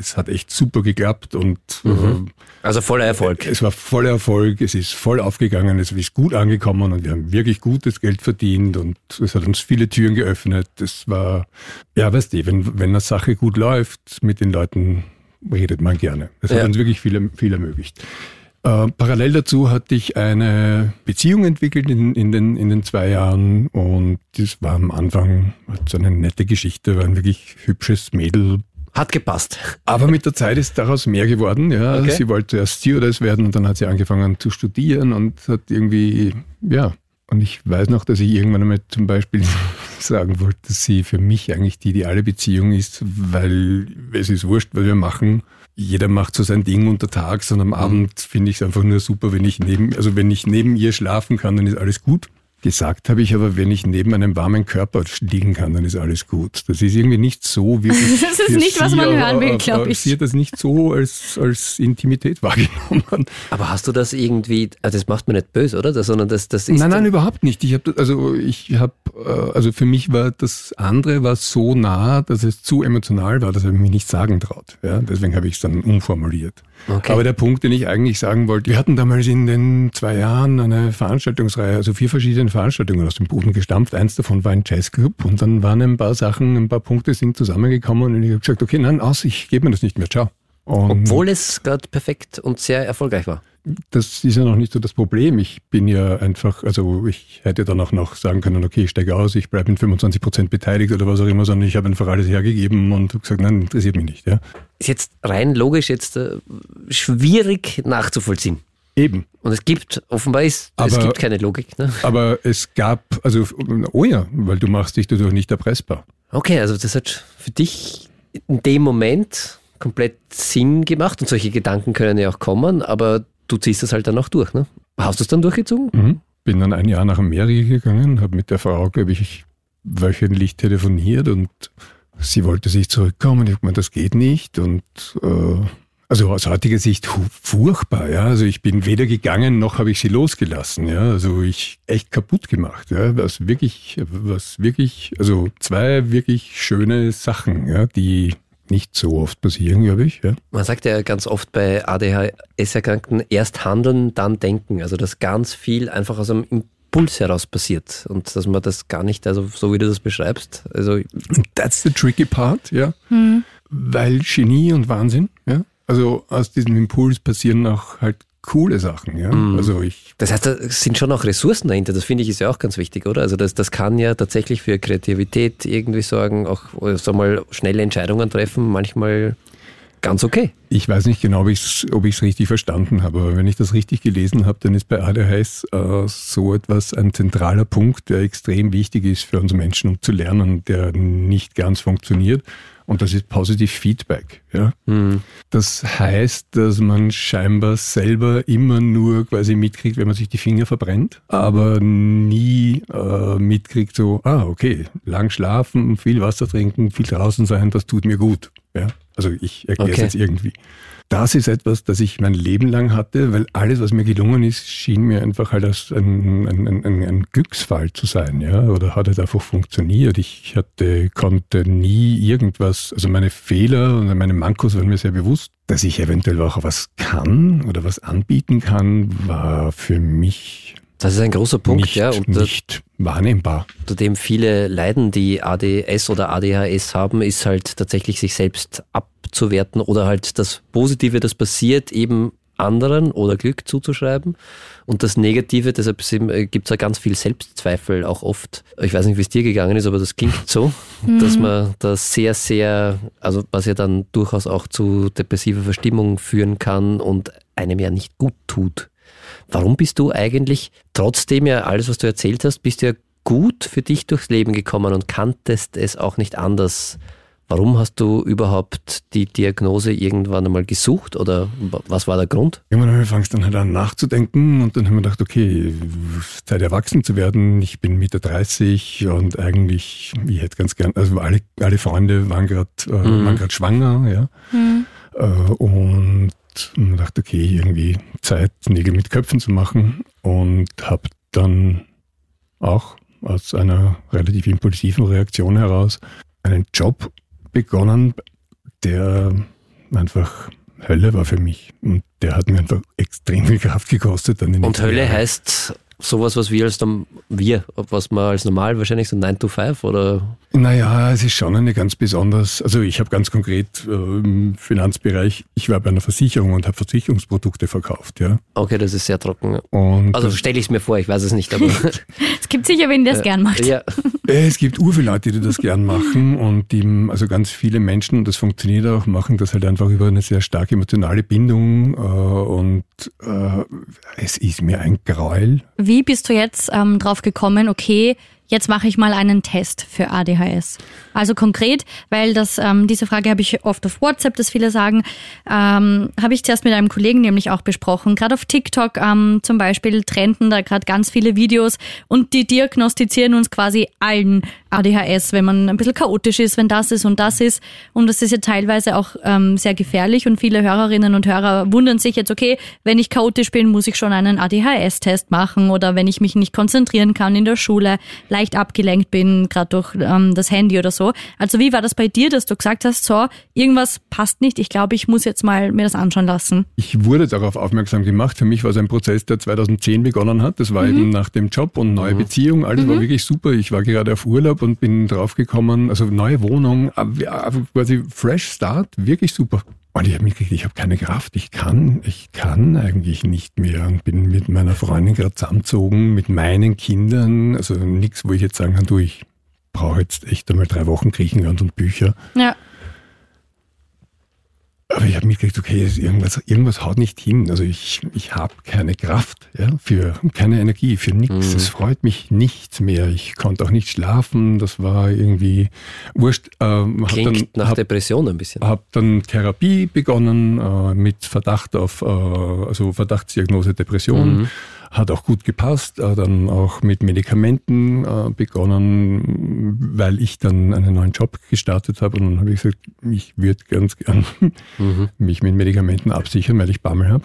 es hat echt super geklappt und äh, Also voller Erfolg. es war voller Erfolg, es ist voll aufgegangen, es ist gut angekommen und wir haben wirklich gutes Geld verdient und es hat uns viele Türen geöffnet. Es war, ja, weißt du, wenn, wenn eine Sache gut läuft, mit den Leuten redet man gerne. Es Ja. hat uns wirklich viel, viel ermöglicht. Äh, parallel dazu hatte ich eine Beziehung entwickelt in, in, den, in den zwei Jahren und das war am Anfang so eine nette Geschichte, war ein wirklich hübsches Mädel, Hat gepasst. aber mit der Zeit ist daraus mehr geworden. Ja, Okay. sie wollte erst Stewardess werden und dann hat sie angefangen zu studieren und hat irgendwie, ja. Und ich weiß noch, dass ich irgendwann einmal zum Beispiel sagen wollte, dass sie für mich eigentlich die ideale Beziehung ist, weil es ist wurscht, was wir machen. Jeder macht so sein Ding untertags und am Abend finde ich es einfach nur super, wenn ich neben, also wenn ich neben ihr schlafen kann, dann ist alles gut. Gesagt habe ich aber, wenn ich neben einem warmen Körper liegen kann, dann ist alles gut. Das ist irgendwie nicht so, wie Das ist nicht, was man hören will, glaub ich. Sie hat das nicht so als, als Intimität wahrgenommen. Aber hast du das irgendwie, also das macht mir nicht böse, oder? Das, sondern das, das ist. Nein, nein, überhaupt nicht. Ich habe also ich habe also für mich war das andere war so nah, dass es zu emotional war, dass ich mich nicht sagen traut. Ja, deswegen habe ich es dann umformuliert. Okay. Aber der Punkt, den ich eigentlich sagen wollte, wir hatten damals in den zwei Jahren eine Veranstaltungsreihe, also vier verschiedene Veranstaltungen aus dem Boden gestampft. Eins davon war ein Jazzclub und dann waren ein paar Sachen, ein paar Punkte sind zusammengekommen und ich habe gesagt, okay, nein, aus, ich gebe mir das nicht mehr, ciao. Und Obwohl es gerade perfekt und sehr erfolgreich war. Das ist ja noch nicht so das Problem. Ich bin ja einfach, also ich hätte dann auch noch sagen können, okay, ich steige aus, ich bleibe mit 25 Prozent beteiligt oder was auch immer, sondern ich habe einfach alles hergegeben und gesagt, nein, interessiert mich nicht. Ja. Ist jetzt rein logisch jetzt äh, schwierig nachzuvollziehen. Eben. Und es gibt, offenbar ist, es Aber- gibt keine Logik. Ne? Aber es gab, also, oh ja, weil du machst dich dadurch nicht erpressbar. Okay, also das hat für dich in dem Moment komplett Sinn gemacht und solche Gedanken können ja auch kommen, aber du ziehst das halt dann auch durch. Ne? Hast du es dann durchgezogen? Mhm. Bin dann ein Jahr nach Amerika gegangen, habe mit der Frau, glaube ich, wöchentlich telefoniert und sie wollte sich zurückkommen. Ich habe gemeint, das geht nicht. Und äh, also aus heutiger Sicht furchtbar, ja. Also ich bin weder gegangen noch habe ich sie losgelassen, ja. Also ich echt kaputt gemacht, ja. Was wirklich, was wirklich, also zwei wirklich schöne Sachen, ja, die nicht so oft passieren, glaube ich, ja. Man sagt ja ganz oft bei ADHS-Erkrankten erst handeln, dann denken. Also dass ganz viel einfach aus einem Impuls heraus passiert und dass man das gar nicht, also so wie du das beschreibst, also that's the tricky part, ja. Weil Genie und Wahnsinn, ja. Also aus diesem Impuls passieren auch halt coole Sachen, ja. Also ich, Das heißt, da sind schon auch Ressourcen dahinter. Das finde ich ist ja auch ganz wichtig, oder? Also das, das kann ja tatsächlich für Kreativität irgendwie sorgen, auch sag mal schnelle Entscheidungen treffen, manchmal ganz okay. ich weiß nicht genau, ob ich es ob ich's richtig verstanden habe, aber wenn ich das richtig gelesen habe, dann ist bei ADHS äh, so etwas ein zentraler Punkt, der extrem wichtig ist für uns Menschen, um zu lernen, der nicht ganz funktioniert. Und das ist Positive Feedback. Ja? Das heißt, dass man scheinbar selber immer nur quasi mitkriegt, wenn man sich die Finger verbrennt, aber nie äh, mitkriegt so, ah, okay, lang schlafen, viel Wasser trinken, viel draußen sein, das tut mir gut. Ja? Also ich erkläre es Okay. jetzt irgendwie. Das ist etwas, das ich mein Leben lang hatte, weil alles, was mir gelungen ist, schien mir einfach halt als ein, ein, ein, ein, Glücksfall zu sein, ja, oder hat es einfach funktioniert. Ich hatte, konnte nie irgendwas, also meine Fehler und meine Mankos waren mir sehr bewusst. Dass ich eventuell auch was kann oder was anbieten kann, war für mich Das ist ein großer Punkt, nicht, ja, unter, nicht wahrnehmbar. unter dem viele leiden, die ADS oder ADHS haben, ist halt tatsächlich sich selbst abzuwerten oder halt das Positive, das passiert, eben anderen oder Glück zuzuschreiben und das Negative, deshalb gibt es ja ganz viel Selbstzweifel auch oft. Ich weiß nicht, wie es dir gegangen ist, aber das klingt so, dass man das sehr, sehr, also was ja dann durchaus auch zu depressiver Verstimmung führen kann und einem ja nicht gut tut. Warum bist du eigentlich, trotzdem ja alles, was du erzählt hast, bist du ja gut für dich durchs Leben gekommen und kanntest es auch nicht anders Warum hast du überhaupt die Diagnose irgendwann einmal gesucht oder was war der Grund? Irgendwann fangst dann halt an nachzudenken und dann haben wir gedacht, okay, Zeit erwachsen zu werden. Ich bin Mitte 30 und eigentlich, ich hätte ganz gern, also alle, alle Freunde waren gerade äh, mhm. waren schwanger, ja. Mhm. Äh, und man dachte, okay, irgendwie Zeit, Nägel mit Köpfen zu machen und habe dann auch aus einer relativ impulsiven Reaktion heraus einen Job begonnen, der einfach Hölle war für mich. Und der hat mir einfach extrem viel Kraft gekostet. Und Hölle Jahren. heißt sowas, was wir als wir, was man als normal wahrscheinlich so 9 to 5 oder? Naja, es ist schon eine ganz besonders, also ich habe ganz konkret äh, im Finanzbereich, ich war bei einer Versicherung und habe Versicherungsprodukte verkauft, ja. Okay, das ist sehr trocken. Und also stelle ich es mir vor, ich weiß es nicht, aber. es gibt sicher wen, der es äh, gern macht. Ja. Äh, es gibt ur viele Leute, die das gern machen und die, also ganz viele Menschen, und das funktioniert auch, machen das halt einfach über eine sehr starke emotionale Bindung äh, und äh, es ist mir ein Gräuel. Wie bist du jetzt ähm, drauf gekommen, okay, jetzt mache ich mal einen Test für ADHS. Also konkret, weil das ähm, diese Frage habe ich oft auf WhatsApp, dass viele sagen, ähm, habe ich zuerst mit einem Kollegen nämlich auch besprochen. Gerade auf TikTok ähm, zum Beispiel trenden da gerade ganz viele Videos und die diagnostizieren uns quasi allen ADHS, wenn man ein bisschen chaotisch ist, wenn das ist und das ist. Und das ist ja teilweise auch ähm, sehr gefährlich und viele Hörerinnen und Hörer wundern sich jetzt, okay, wenn ich chaotisch bin, muss ich schon einen ADHS-Test machen oder wenn ich mich nicht konzentrieren kann in der Schule, leicht abgelenkt bin, gerade durch ähm, das Handy oder so. Also wie war das bei dir, dass du gesagt hast, so, irgendwas passt nicht, ich glaube, ich muss jetzt mal mir das anschauen lassen? Ich wurde darauf aufmerksam gemacht. Für mich war es ein Prozess, der 2010 begonnen hat. Das war mhm. eben nach dem Job und neue mhm. Beziehung. Alles mhm. war wirklich super. Ich war gerade auf Urlaub und bin draufgekommen, also neue Wohnung, quasi fresh start, wirklich super. Und ich habe mitgekriegt, ich habe keine Kraft, ich kann, ich kann eigentlich nicht mehr und bin mit meiner Freundin gerade zusammengezogen, mit meinen Kindern, also nichts, wo ich jetzt sagen kann, du, ich brauche jetzt echt einmal drei Wochen Griechenland und Bücher. Ja. Aber ich habe mitgekriegt, okay, irgendwas, irgendwas haut nicht hin. Also ich, ich habe keine Kraft, ja, für keine Energie, für nichts. Mhm. Es freut mich nichts mehr. Ich konnte auch nicht schlafen. Das war irgendwie wurscht. Ähm, Klingt dann, nach hab, Depression ein bisschen. Habe dann Therapie begonnen äh, mit Verdacht auf, äh, also Verdachtsdiagnose Depression. Mhm hat auch gut gepasst, dann auch mit Medikamenten äh, begonnen, weil ich dann einen neuen Job gestartet habe und dann habe ich gesagt, ich würde ganz gern mhm. mich mit Medikamenten absichern, weil ich Bammel habe.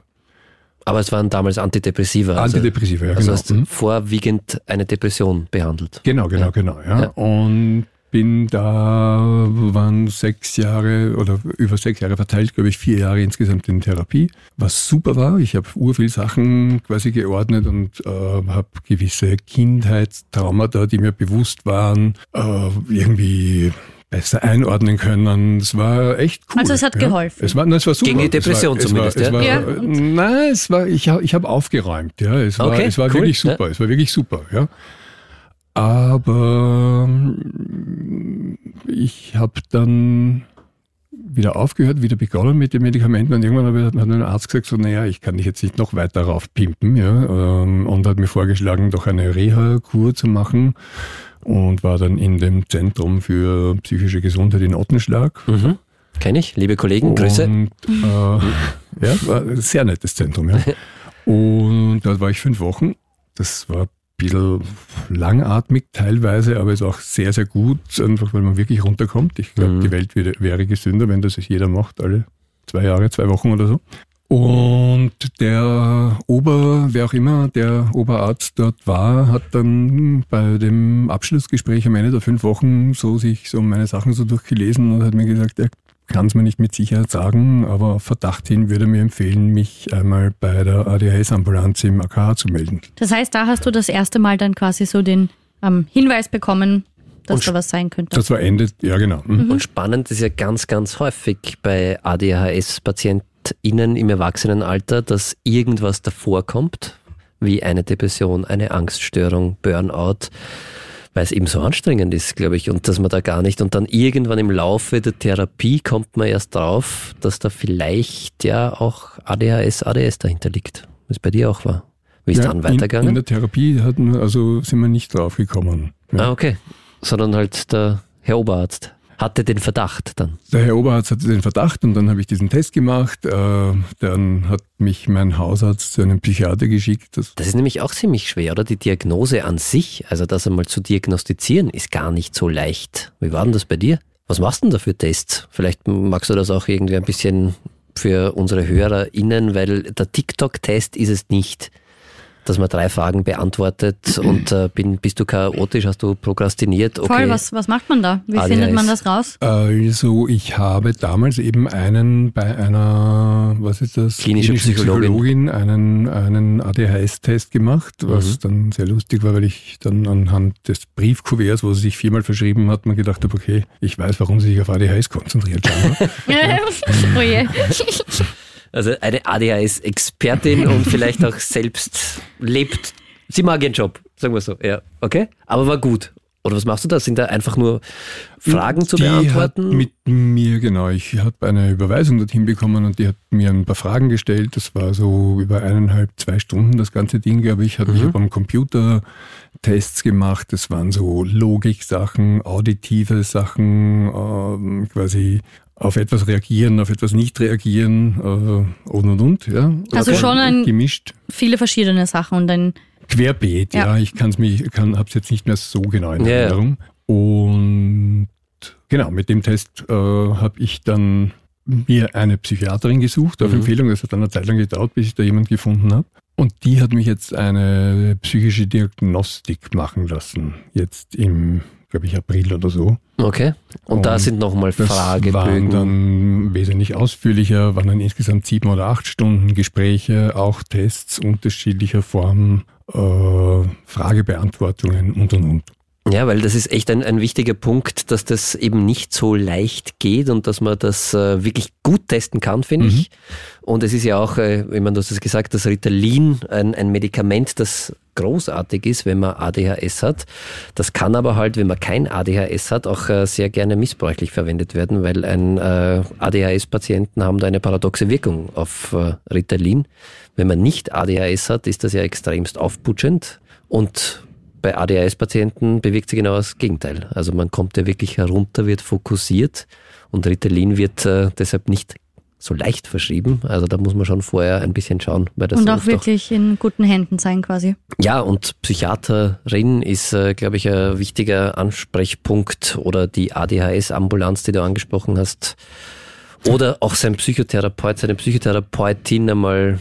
Aber es waren damals Antidepressiva. Also, Antidepressiva, ja, also genau. hast mhm. vorwiegend eine Depression behandelt. Genau, genau, ja. genau. Ja. ja. Und bin da, waren sechs Jahre oder über sechs Jahre verteilt, glaube ich, vier Jahre insgesamt in Therapie, was super war. Ich habe urviel Sachen quasi geordnet und äh, habe gewisse Kindheitstraumata, die mir bewusst waren, äh, irgendwie besser einordnen können. Es war echt cool. Also es hat ja. geholfen. Es war, es war super. Gegen die Depression es war, zumindest, es war, ja? War, ja. Nein, es war, ich, ich habe aufgeräumt. Ja, es war, okay, es war cool. wirklich super. Es war wirklich super. Ja. Aber ich habe dann wieder aufgehört, wieder begonnen mit den Medikamenten und irgendwann hat mir ein Arzt gesagt, so, naja, ich kann dich jetzt nicht noch weiter raufpimpen, ja, ähm, und hat mir vorgeschlagen, doch eine Reha-Kur zu machen und war dann in dem Zentrum für psychische Gesundheit in Ottenschlag. Mhm. Kenne ich, liebe Kollegen, und, Grüße. Äh, ja, war ein sehr nettes Zentrum, ja. Und dort war ich fünf Wochen. Das war bisschen langatmig teilweise, aber ist auch sehr, sehr gut, einfach weil man wirklich runterkommt. Ich glaube, mhm. die Welt wäre, wäre gesünder, wenn das jeder macht, alle zwei Jahre, zwei Wochen oder so. Und der Ober, wer auch immer der Oberarzt dort war, hat dann bei dem Abschlussgespräch am Ende der fünf Wochen so sich so meine Sachen so durchgelesen und hat mir gesagt, er kann es mir nicht mit Sicherheit sagen, aber Verdacht hin würde mir empfehlen, mich einmal bei der ADHS-Ambulanz im AKH zu melden. Das heißt, da hast du das erste Mal dann quasi so den ähm, Hinweis bekommen, dass da was sein könnte. Das war Ende, ja genau. Mhm. Und spannend ist ja ganz, ganz häufig bei ADHS-PatientInnen im Erwachsenenalter, dass irgendwas davor kommt, wie eine Depression, eine Angststörung, Burnout weil es eben so anstrengend ist, glaube ich, und dass man da gar nicht und dann irgendwann im Laufe der Therapie kommt man erst drauf, dass da vielleicht ja auch ADHS, ADS dahinter liegt, was bei dir auch war. Wie ist ja, dann weitergegangen? In, in der Therapie hatten wir, also sind wir nicht draufgekommen. Ja. Ah, okay. Sondern halt der Herr Oberarzt. Hatte den Verdacht dann. Der Herr Oberarzt hatte den Verdacht und dann habe ich diesen Test gemacht. Äh, dann hat mich mein Hausarzt zu einem Psychiater geschickt. Das, das ist nämlich auch ziemlich schwer, oder? Die Diagnose an sich, also das einmal zu diagnostizieren, ist gar nicht so leicht. Wie war denn das bei dir? Was machst du denn da für Tests? Vielleicht magst du das auch irgendwie ein bisschen für unsere HörerInnen, weil der TikTok-Test ist es nicht dass man drei Fragen beantwortet und äh, bin, bist du chaotisch, hast du prokrastiniert? Okay. Voll, was, was macht man da? Wie ADHS. findet man das raus? Also ich habe damals eben einen bei einer, was ist das? Klinische, Klinische Psychologin. Psychologin, einen, einen ADHS-Test gemacht, was mhm. dann sehr lustig war, weil ich dann anhand des Briefkuverts, wo sie sich viermal verschrieben hat, mir gedacht habe, okay, ich weiß, warum sie sich auf ADHS konzentriert. oh je. Also eine ADHS-Expertin und vielleicht auch selbst lebt. Sie mag ihren Job, sagen wir so. Ja, okay. Aber war gut. Oder was machst du da? Sind da einfach nur Fragen die zu beantworten? Hat mit mir, genau. Ich habe eine Überweisung dorthin bekommen und die hat mir ein paar Fragen gestellt. Das war so über eineinhalb, zwei Stunden das ganze Ding, glaube ich. Mhm. Ich habe am Computer Tests gemacht. Das waren so Logik-Sachen, auditive Sachen, äh, quasi auf etwas reagieren, auf etwas nicht reagieren äh, und und und. Ja. Also okay. schon ein, gemischt. viele verschiedene Sachen und dann Querbeet, ja. ja. Ich kann's mich, kann, habe es jetzt nicht mehr so genau in Erinnerung. Ja. Und genau, mit dem Test äh, habe ich dann mir eine Psychiaterin gesucht auf mhm. Empfehlung. Das hat dann eine Zeit lang gedauert, bis ich da jemand gefunden habe. Und die hat mich jetzt eine psychische Diagnostik machen lassen, jetzt im glaube ich, April oder so. Okay. Und, und da sind nochmal Fragebögen. waren dann wesentlich ausführlicher, waren dann insgesamt sieben oder acht Stunden Gespräche, auch Tests unterschiedlicher Formen, äh, Fragebeantwortungen und und und. Ja, weil das ist echt ein, ein wichtiger Punkt, dass das eben nicht so leicht geht und dass man das äh, wirklich gut testen kann, finde mhm. ich. Und es ist ja auch, äh, wie man das gesagt, das Ritalin, ein, ein Medikament, das großartig ist, wenn man ADHS hat. Das kann aber halt, wenn man kein ADHS hat, auch äh, sehr gerne missbräuchlich verwendet werden, weil ein äh, ADHS-Patienten haben da eine paradoxe Wirkung auf äh, Ritalin. Wenn man nicht ADHS hat, ist das ja extremst aufputschend und bei ADHS-Patienten bewegt sich genau das Gegenteil. Also man kommt ja wirklich herunter, wird fokussiert und Ritalin wird äh, deshalb nicht so leicht verschrieben. Also da muss man schon vorher ein bisschen schauen. Weil das und auch wirklich auch in guten Händen sein quasi. Ja, und Psychiaterin ist, äh, glaube ich, ein wichtiger Ansprechpunkt oder die ADHS-Ambulanz, die du angesprochen hast. Oder auch sein Psychotherapeut, seine Psychotherapeutin einmal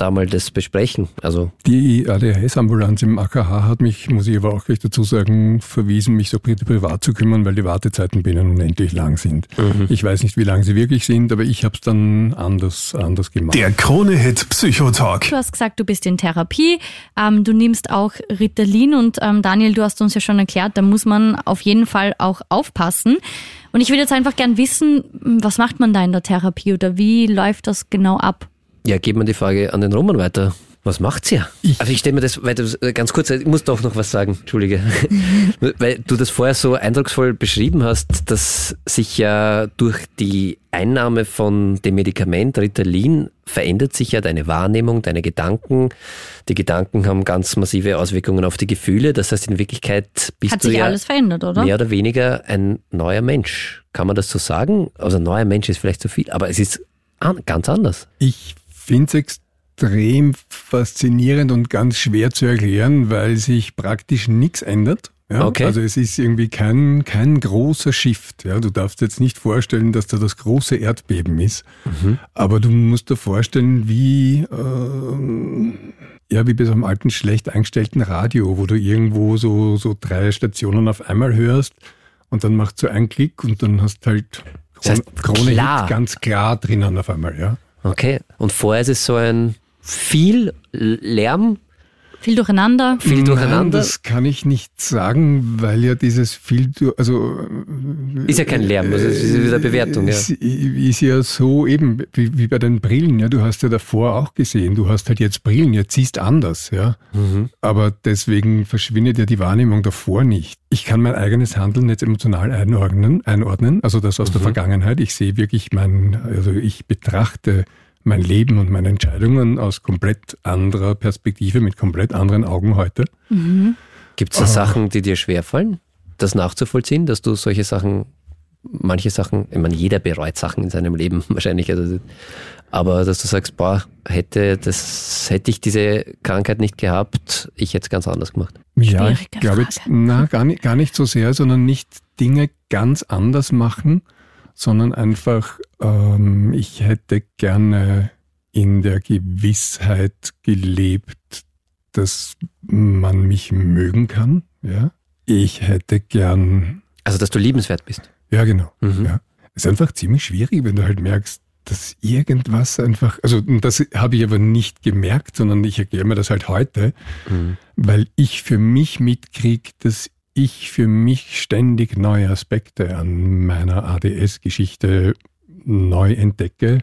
da mal das besprechen. Also die ADHS-Ambulanz im AKH hat mich, muss ich aber auch gleich dazu sagen, verwiesen, mich so privat zu kümmern, weil die Wartezeiten bei ihnen unendlich lang sind. Mhm. Ich weiß nicht, wie lang sie wirklich sind, aber ich habe es dann anders, anders gemacht. Der Krone-Hit Psychotalk. Du hast gesagt, du bist in Therapie, ähm, du nimmst auch Ritalin und ähm, Daniel, du hast uns ja schon erklärt, da muss man auf jeden Fall auch aufpassen. Und ich würde jetzt einfach gern wissen, was macht man da in der Therapie oder wie läuft das genau ab? Ja, geben wir die Frage an den Roman weiter. Was macht's ja? Ich, also ich stelle mir das weiter, ganz kurz, ich muss doch noch was sagen, Entschuldige. Weil du das vorher so eindrucksvoll beschrieben hast, dass sich ja durch die Einnahme von dem Medikament Ritalin verändert sich ja deine Wahrnehmung, deine Gedanken. Die Gedanken haben ganz massive Auswirkungen auf die Gefühle. Das heißt, in Wirklichkeit bist Hat du ja alles verändert, oder? mehr oder weniger ein neuer Mensch. Kann man das so sagen? Also ein neuer Mensch ist vielleicht zu viel, aber es ist ganz anders. Ich finde es extrem faszinierend und ganz schwer zu erklären, weil sich praktisch nichts ändert. Ja, okay. Also es ist irgendwie kein, kein großer Shift. Ja, du darfst jetzt nicht vorstellen, dass da das große Erdbeben ist, mhm. aber du musst dir vorstellen, wie, äh, ja, wie bei so einem alten, schlecht eingestellten Radio, wo du irgendwo so, so drei Stationen auf einmal hörst und dann macht so ein Klick und dann hast halt das heißt, Krone klar. ganz klar drinnen auf einmal, ja. Okay. Und vorher ist es so ein viel Lärm, viel durcheinander? Viel durcheinander? Nein, das kann ich nicht sagen, weil ja dieses viel, also. Ist ja kein Lärm, also es ist wieder Bewertung, ja. Ist, ist ja so eben, wie, wie, bei den Brillen, ja. Du hast ja davor auch gesehen, du hast halt jetzt Brillen, jetzt siehst anders, ja. Mhm. Aber deswegen verschwindet ja die Wahrnehmung davor nicht. Ich kann mein eigenes Handeln jetzt emotional einordnen, einordnen also das aus mhm. der Vergangenheit. Ich sehe wirklich mein, also ich betrachte mein Leben und meine Entscheidungen aus komplett anderer Perspektive, mit komplett anderen Augen heute. Mhm. Gibt es da oh. Sachen, die dir schwerfallen, das nachzuvollziehen, dass du solche Sachen manche Sachen, ich meine, jeder bereut Sachen in seinem Leben wahrscheinlich. Also, aber dass du sagst, boah, hätte das, hätte ich diese Krankheit nicht gehabt, ich hätte es ganz anders gemacht. Ja, ich glaube jetzt, na, gar nicht, gar nicht so sehr, sondern nicht Dinge ganz anders machen, sondern einfach, ähm, ich hätte gerne in der Gewissheit gelebt, dass man mich mögen kann. Ja, ich hätte gern, Also, dass du liebenswert bist. ja genau. Mhm. Ja, ist einfach ziemlich schwierig, wenn du halt merkst, dass irgendwas einfach, also das habe ich aber nicht gemerkt, sondern ich erkläre mir das halt heute, Mhm. weil ich für mich mitkriege, dass ich für mich ständig neue Aspekte an meiner ADS-Geschichte neu entdecke,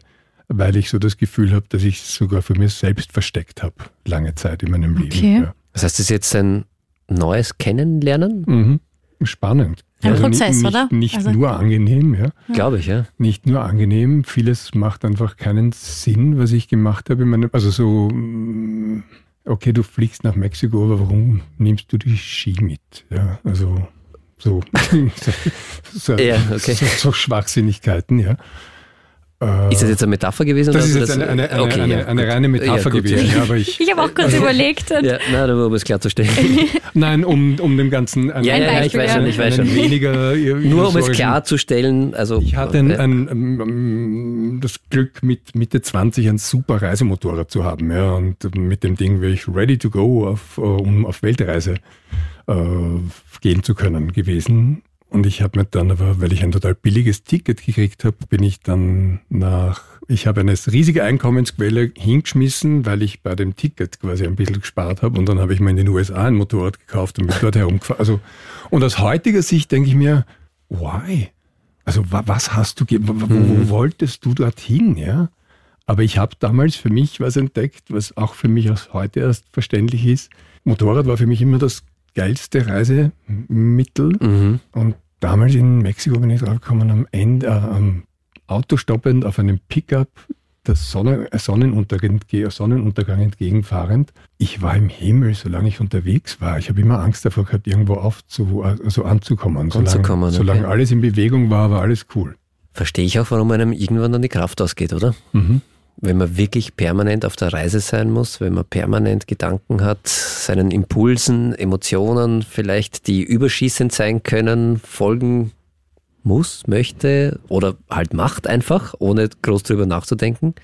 weil ich so das Gefühl habe, dass ich es sogar für mich selbst versteckt habe, lange Zeit in meinem Okay. Leben. Ja. Das heißt, es ist jetzt ein neues Kennenlernen, Mhm. Spannend. Ein ni- Prozess, nicht, oder? Nicht Also- nur angenehm, ja. glaube ich, ja. Nicht nur angenehm, vieles macht einfach keinen Sinn, was ich gemacht habe in meinem, also so, mm, okay, du fliegst nach Mexiko, aber warum nimmst du die Ski mit? Ja, also so, so, Ja, okay. so, so Schwachsinnigkeiten, ja. Äh, Ist das jetzt eine Metapher gewesen? das oder ist jetzt du eine, eine, eine, Okay, eine, ja, eine reine Metapher Ja, gewesen, ja, aber ich, Ich habe auch kurz überlegt. Und Ja, nein, aber um es klarzustellen. nein, um, um dem Ganzen einen, Ja, ja, ja, ich weiß schon, ich weiß schon. weniger Nur um es klarzustellen, also Ich hatte ein, äh, ein, ähm, das Glück, mit Mitte 20 ein super Reisemotorrad zu haben. Ja, und mit dem Ding wäre ich ready to go, auf, äh, um auf Weltreise äh, gehen zu können gewesen. Und ich habe mir dann aber, weil ich ein total billiges Ticket gekriegt habe, bin ich dann nach, ich habe eine riesige Einkommensquelle hingeschmissen, weil ich bei dem Ticket quasi ein bisschen gespart habe. Und dann habe ich mir in den USA ein Motorrad gekauft und bin dort herumgefahren. Also, und aus heutiger Sicht denke ich mir, why? Also wa- was hast du, wo, wo wolltest du dorthin, ja? Aber ich habe damals für mich was entdeckt, was auch für mich aus heute erst verständlich ist. Motorrad war für mich immer das geilste Reisemittel. mhm. Und damals in Mexiko bin ich draufgekommen, am Ende, äh, am Auto stoppend auf einem Pickup, das Sonne, äh, Sonnenuntergang, Sonnenuntergang entgegenfahrend. Ich war im Himmel, solange ich unterwegs war. Ich habe immer Angst davor gehabt, irgendwo aufzu, also anzukommen. Solange, Anzukommen, okay. solange alles in Bewegung war, war alles cool. verstehe ich auch, warum einem irgendwann dann die Kraft ausgeht, oder? Mhm. Wenn man wirklich permanent auf der Reise sein muss, wenn man permanent Gedanken hat, seinen Impulsen, Emotionen vielleicht, die überschießend sein können, folgen muss, möchte oder halt macht einfach, ohne groß drüber nachzudenken,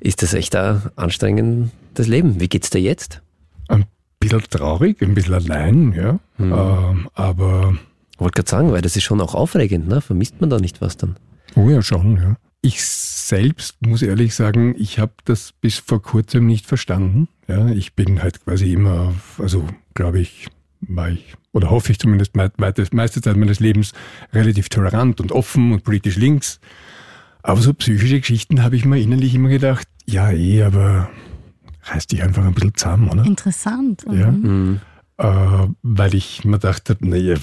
ist das echt ein anstrengendes Leben. Wie geht's dir jetzt? Ein bisschen traurig, ein bisschen allein, ja. Mhm. Ähm, aber Wollte gerade sagen, weil das ist schon auch aufregend, ne? Vermisst man da nicht was dann? Oh ja, schon, ja. Ich selbst muss ehrlich sagen, ich habe das bis vor kurzem nicht verstanden. Ja, ich bin halt quasi immer, also glaube ich, war ich, oder hoffe ich zumindest mei- meiste, Zeit meines Lebens relativ tolerant und offen und politisch links. Aber so psychische Geschichten habe ich mir innerlich immer gedacht, ja eh, aber reiß dich einfach ein bisschen zusammen, oder? interessant. Ja. Mhm. Mhm. Äh, weil ich mir dachte, naja,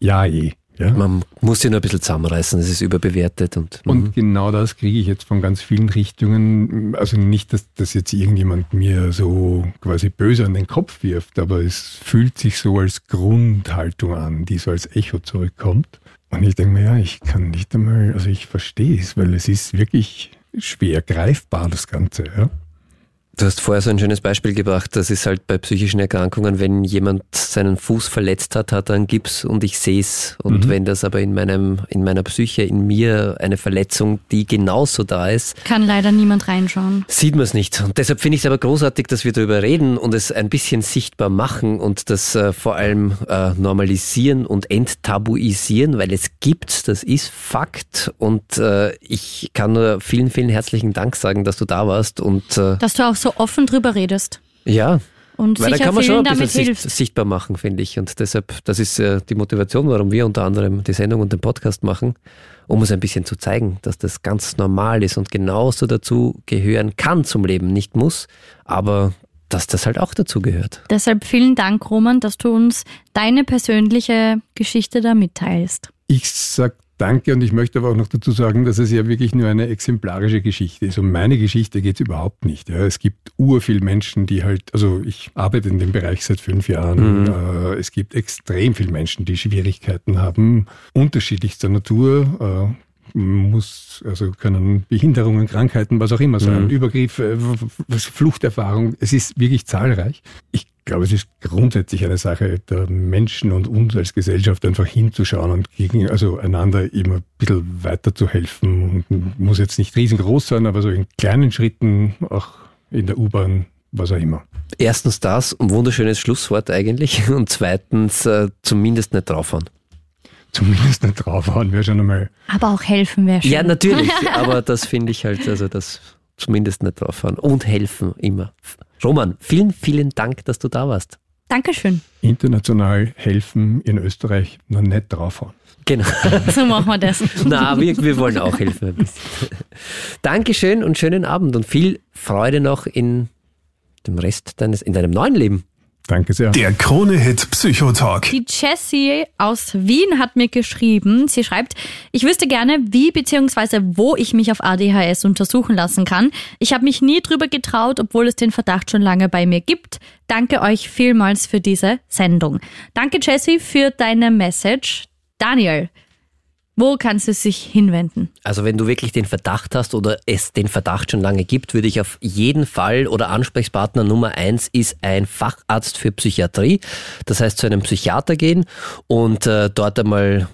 ja eh. Ja. Man muss sich nur ein bisschen zusammenreißen, es ist überbewertet und, Und mhm. genau das kriege ich jetzt von ganz vielen Richtungen. Also nicht, dass das jetzt irgendjemand mir so quasi böse an den Kopf wirft, aber es fühlt sich so als Grundhaltung an, die so als Echo zurückkommt. Und ich denke mir, ja, ich kann nicht einmal, also ich verstehe es, weil es ist wirklich schwer greifbar, das Ganze. Ja. Du hast vorher so ein schönes Beispiel gebracht, das ist halt bei psychischen Erkrankungen, wenn jemand seinen Fuß verletzt hat, hat er einen Gips und ich sehe es. Und Mhm. wenn das aber in meinem, in meiner Psyche, in mir eine Verletzung, die genauso da ist, Kann leider niemand reinschauen. sieht man es nicht. Und deshalb finde ich es aber großartig, dass wir darüber reden und es ein bisschen sichtbar machen und das äh, vor allem äh, normalisieren und enttabuisieren, weil es gibt, das ist Fakt. Und äh, ich kann nur vielen, vielen herzlichen Dank sagen, dass du da warst und äh, Dass du auch so offen drüber redest ja, und weil da kann man schon ein bisschen damit sicht, hilfst. sichtbar machen, finde ich. Und deshalb, das ist äh, die Motivation, warum wir unter anderem die Sendung und den Podcast machen, um es ein bisschen zu zeigen, dass das ganz normal ist und genauso dazu gehören kann zum Leben, nicht muss, aber dass das halt auch dazu gehört. Deshalb vielen Dank, Roman, dass du uns deine persönliche Geschichte da mitteilst. Ich sag Danke und ich möchte aber auch noch dazu sagen, dass es ja wirklich nur eine exemplarische Geschichte ist. Um meine Geschichte geht es überhaupt nicht. Ja. Es gibt ur viel Menschen, die halt, also ich arbeite in dem Bereich seit fünf Jahren. Mhm. Äh, es gibt extrem viele Menschen, die Schwierigkeiten haben, unterschiedlichster Natur. Äh, muss, also können Behinderungen, Krankheiten, was auch immer sein, mhm. Übergriffe, Fluchterfahrung, es ist wirklich zahlreich. Ich ich glaube, es ist grundsätzlich eine Sache der Menschen und uns als Gesellschaft einfach hinzuschauen und gegen, also einander immer ein bisschen weiter zu helfen. Und muss jetzt nicht riesengroß sein, aber so in kleinen Schritten, auch in der U-Bahn, was auch immer. Erstens das, ein wunderschönes Schlusswort eigentlich. Und zweitens, äh, zumindest nicht draufhauen. Zumindest nicht draufhauen wäre schon einmal. Aber auch helfen wäre schön. Ja, natürlich. aber das finde ich halt, also das zumindest nicht draufhauen. Und helfen immer. Roman, vielen, vielen Dank, dass du da warst. Dankeschön. International helfen in Österreich noch nicht draufhauen. Genau. So machen wir das. Na, wir, wir wollen auch helfen ein bisschen. Dankeschön und schönen Abend und viel Freude noch in dem Rest deines, in deinem neuen Leben. Danke sehr. Der Krone-Hit Psychotalk. Die Jessie aus Wien hat mir geschrieben. Sie schreibt, ich wüsste gerne, wie bzw. wo ich mich auf ADHS untersuchen lassen kann. Ich habe mich nie drüber getraut, obwohl es den Verdacht schon lange bei mir gibt. Danke euch vielmals für diese Sendung. Danke Jessie für deine Message. Daniel, wo kannst du sich hinwenden? Also wenn du wirklich den Verdacht hast oder es den Verdacht schon lange gibt, würde ich auf jeden Fall oder Ansprechpartner Nummer eins ist ein Facharzt für Psychiatrie. Das heißt zu einem Psychiater gehen und äh, dort einmal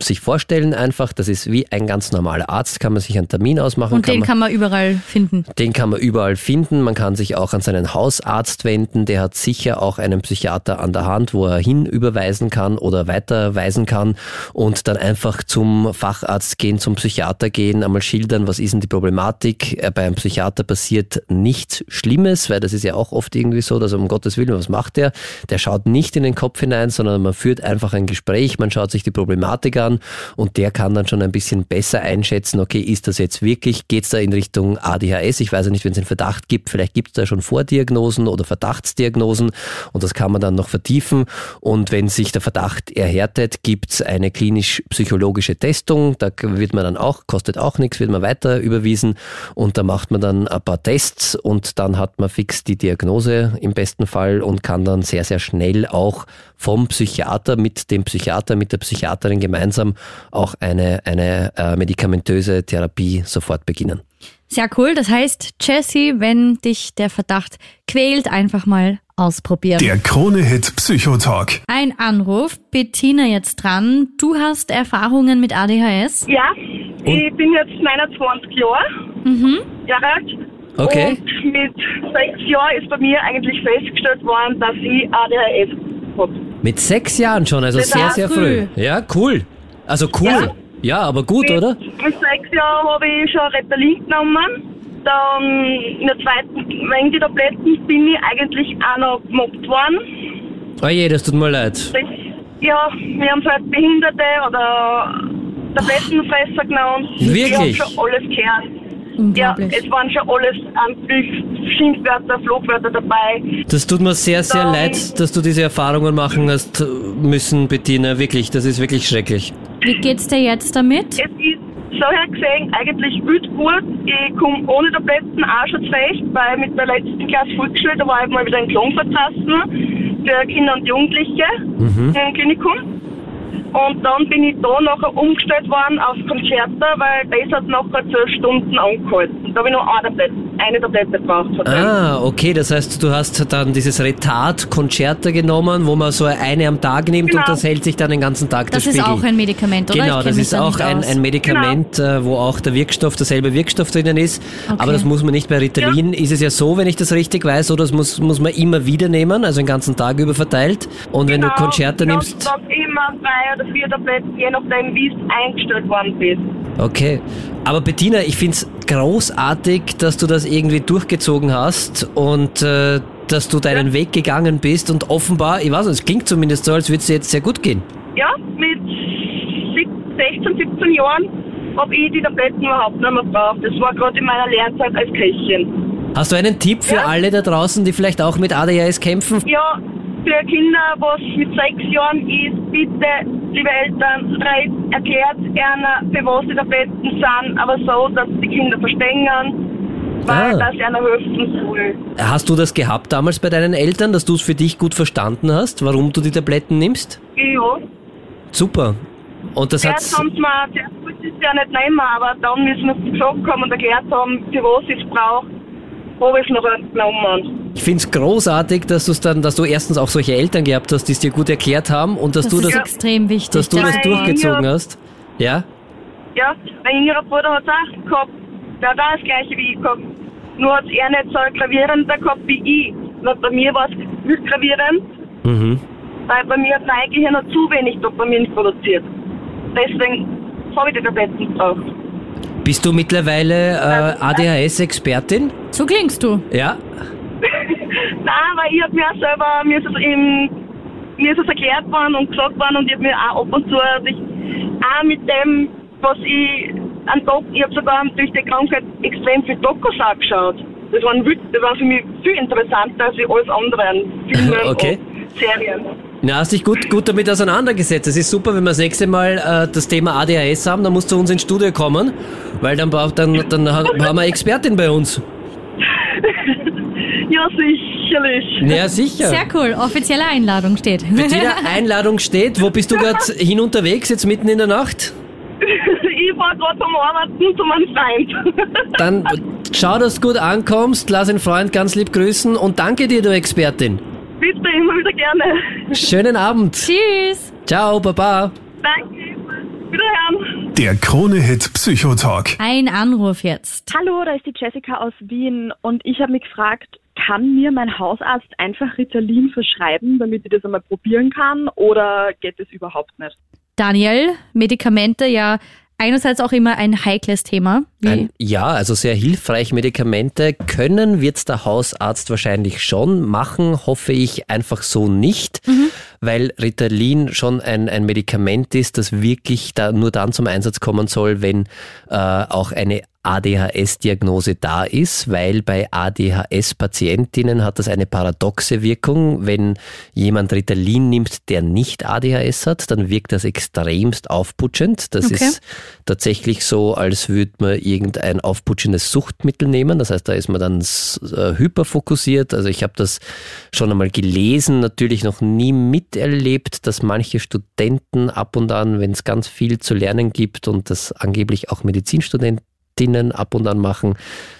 sich vorstellen einfach, das ist wie ein ganz normaler Arzt, kann man sich einen Termin ausmachen. Und kann den man, kann man überall finden. Den kann man überall finden. Man kann sich auch an seinen Hausarzt wenden. Der hat sicher auch einen Psychiater an der Hand, wo er hinüberweisen kann oder weiterweisen kann und dann einfach zum Facharzt gehen, zum Psychiater gehen, einmal schildern, was ist denn die Problematik. Äh, bei einem Psychiater passiert nichts Schlimmes, weil das ist ja auch oft irgendwie so, dass um Gottes Willen, was macht der? Der schaut nicht in den Kopf hinein, sondern man führt einfach ein Gespräch, man schaut sich die Problematik kann und der kann dann schon ein bisschen besser einschätzen, okay, ist das jetzt wirklich, geht es da in Richtung ADHS? Ich weiß ja nicht, wenn es einen Verdacht gibt, vielleicht gibt es da schon Vordiagnosen oder Verdachtsdiagnosen und das kann man dann noch vertiefen und wenn sich der Verdacht erhärtet, gibt es eine klinisch-psychologische Testung, da wird man dann auch, kostet auch nichts, wird man weiter überwiesen und da macht man dann ein paar Tests und dann hat man fix die Diagnose im besten Fall und kann dann sehr, sehr schnell auch vom Psychiater mit dem Psychiater, mit der Psychiaterin gemeinsam auch eine, eine äh, medikamentöse Therapie sofort beginnen. Sehr cool. Das heißt, Jesse, wenn dich der Verdacht quält, einfach mal ausprobieren. Der Krone-Hit Psychotalk. Ein Anruf. Bettina jetzt dran. Du hast Erfahrungen mit ADHS? Ja, ich bin jetzt 29 Jahre, Mhm. Jahre alt. Okay. Und mit sechs Jahren ist bei mir eigentlich festgestellt worden, dass ich ADHS habe. Mit sechs Jahren schon, also sehr, sehr früh. früh. Ja, cool. Also cool. Ja, Ja. aber gut, mit, oder? Mit sechs Jahren habe ich schon Ritalin genommen. Dann in der zweiten wegen die Tabletten bin ich eigentlich auch noch gemobbt worden. Oh je, das tut mir leid. Das, ja, wir haben halt Behinderte oder Tablettenfresser genannt. Wirklich? Ich habe schon alles gehört. Ja, es waren schon alles eigentlich Schimpfwörter, Flugwörter dabei. Das tut mir sehr, sehr Dann- leid, dass du diese Erfahrungen machen hast müssen, Bettina. Wirklich, das ist wirklich schrecklich. Wie geht's dir jetzt damit? Es ist so her gesehen eigentlich gut gut. Ich komme ohne Tabletten auch schon zurecht, weil mit der letzten Klasse Volksschule, da war ich mal wieder ein Klonvertasten für Kinder und Jugendliche Mhm. im Klinikum. Und dann bin ich da nachher umgestellt worden aufs Concerta, weil das hat nachher zwölf Stunden angehalten. Da habe ich nur eine Tablette, eine Tablette gebraucht. Ah, okay, das heißt, du hast dann dieses Retard Concerta genommen, wo man so eine am Tag nimmt und Genau. das hält sich dann den ganzen Tag Das ist Spiegel. auch ein Medikament, oder? Genau, das ist da auch ein, ein Medikament, äh, wo auch der Wirkstoff, derselbe Wirkstoff drinnen ist. Okay. Aber das muss man nicht bei Ritalin. Ist es ja so, wenn ich das richtig weiß, oder das muss, muss man immer wieder nehmen, also den ganzen Tag über verteilt. Und wenn du Genau, Concerta jeden nimmst, immer oder vier Tabletten, je nachdem, wie es eingestellt worden bist. Okay. Aber Bettina, ich find's großartig, dass du das irgendwie durchgezogen hast und äh, dass du deinen Weg gegangen bist und offenbar, ich weiß nicht, es klingt zumindest so, als würde es dir jetzt sehr gut gehen. Ja, mit sieb- 16, 17 Jahren habe ich die Tabletten überhaupt nicht mehr gebraucht. Das war gerade in meiner Lernzeit als Köchin. Hast du einen Tipp für Ja. alle da draußen, die vielleicht auch mit ADHS kämpfen? Ja, für Kinder, was mit sechs Jahren ist, bitte, liebe Eltern, erklärt einer, für was die Tabletten sind, aber so, dass die Kinder verstehen, weil Ah. das einer helfen soll. Hast du das gehabt damals bei deinen Eltern, dass du es für dich gut verstanden hast, warum du die Tabletten nimmst? Ja, Super. Und das hat sie mir, zuerst wollte ich es ja nicht nehmen, aber dann müssen wir es gesagt haben und erklärt haben, für was ich es brauche, habe ich noch genommen. ich finde es großartig, dass du dann, dass du erstens auch solche Eltern gehabt hast, die es dir gut erklärt haben und dass Das du ist das, extrem wichtig. dass du das durchgezogen ja. hast. Ja? Ja, mein jüngerer Bruder hat es auch gehabt. Der hat auch das gleiche wie ich gehabt. Nur hat er nicht so gravierender gehabt wie ich. Und bei mir war es nicht gravierend, Mhm. weil bei mir hat mein Gehirn noch zu wenig Dopamin produziert. Deswegen habe ich die Tabletten gebraucht. Bist du mittlerweile äh, ADHS-Expertin? so klingst du. Ja? Nein, weil ich hab mir auch selber, mir ist es im, mir ist es erklärt worden und gesagt worden und ich hab mir auch ab und zu, ich auch mit dem, was ich an Doc, ich habe sogar durch die Krankheit extrem viel Dokus auch geschaut. Das wild- das war für mich viel interessanter als alles andere an Filmen Okay. und Serien. Na, hast dich gut, gut damit auseinandergesetzt. Es ist super, wenn wir das nächste Mal äh, das Thema ADHS haben, dann musst du zu uns ins Studio kommen, weil dann, dann, dann ha- haben wir eine Expertin bei uns. Ja, sicherlich. Ja, sicher. Sehr cool. Offizielle Einladung steht. Bettina, Einladung steht. Wo bist du gerade hin unterwegs, jetzt mitten in der Nacht? ich war gerade vom Arbeiten zu meinem Freund. Dann schau, dass du gut ankommst, lass den Freund ganz lieb grüßen und danke dir, du Expertin. Bitte immer wieder gerne. Schönen Abend. Tschüss. Ciao, Baba. Danke. Wiederhören. Der Krone-Hit Psychotalk. Ein Anruf jetzt. Hallo, da ist die Jessica aus Wien und ich habe mich gefragt, kann mir mein Hausarzt einfach Ritalin verschreiben, damit ich das einmal probieren kann oder geht das überhaupt nicht? Daniel, Medikamente ja einerseits auch immer ein heikles Thema. Ein, ja, also sehr hilfreich. Medikamente können, wird's der Hausarzt wahrscheinlich schon machen, hoffe ich einfach so nicht, weil Ritalin schon ein, ein Medikament ist, das wirklich da nur dann zum Einsatz kommen soll, wenn äh, auch eine ADHS-Diagnose da ist, weil bei ADHS-Patientinnen hat das eine paradoxe Wirkung. Wenn jemand Ritalin nimmt, der nicht ADHS hat, dann wirkt das extremst aufputschend. Das Okay. ist tatsächlich so, als würde man irgendein aufputschendes Suchtmittel nehmen. Das heißt, da ist man dann äh, hyperfokussiert. Also ich habe das schon einmal gelesen, natürlich noch nie miterlebt, dass manche Studenten ab und an, wenn es ganz viel zu lernen gibt und das angeblich auch Medizinstudentinnen ab und an machen,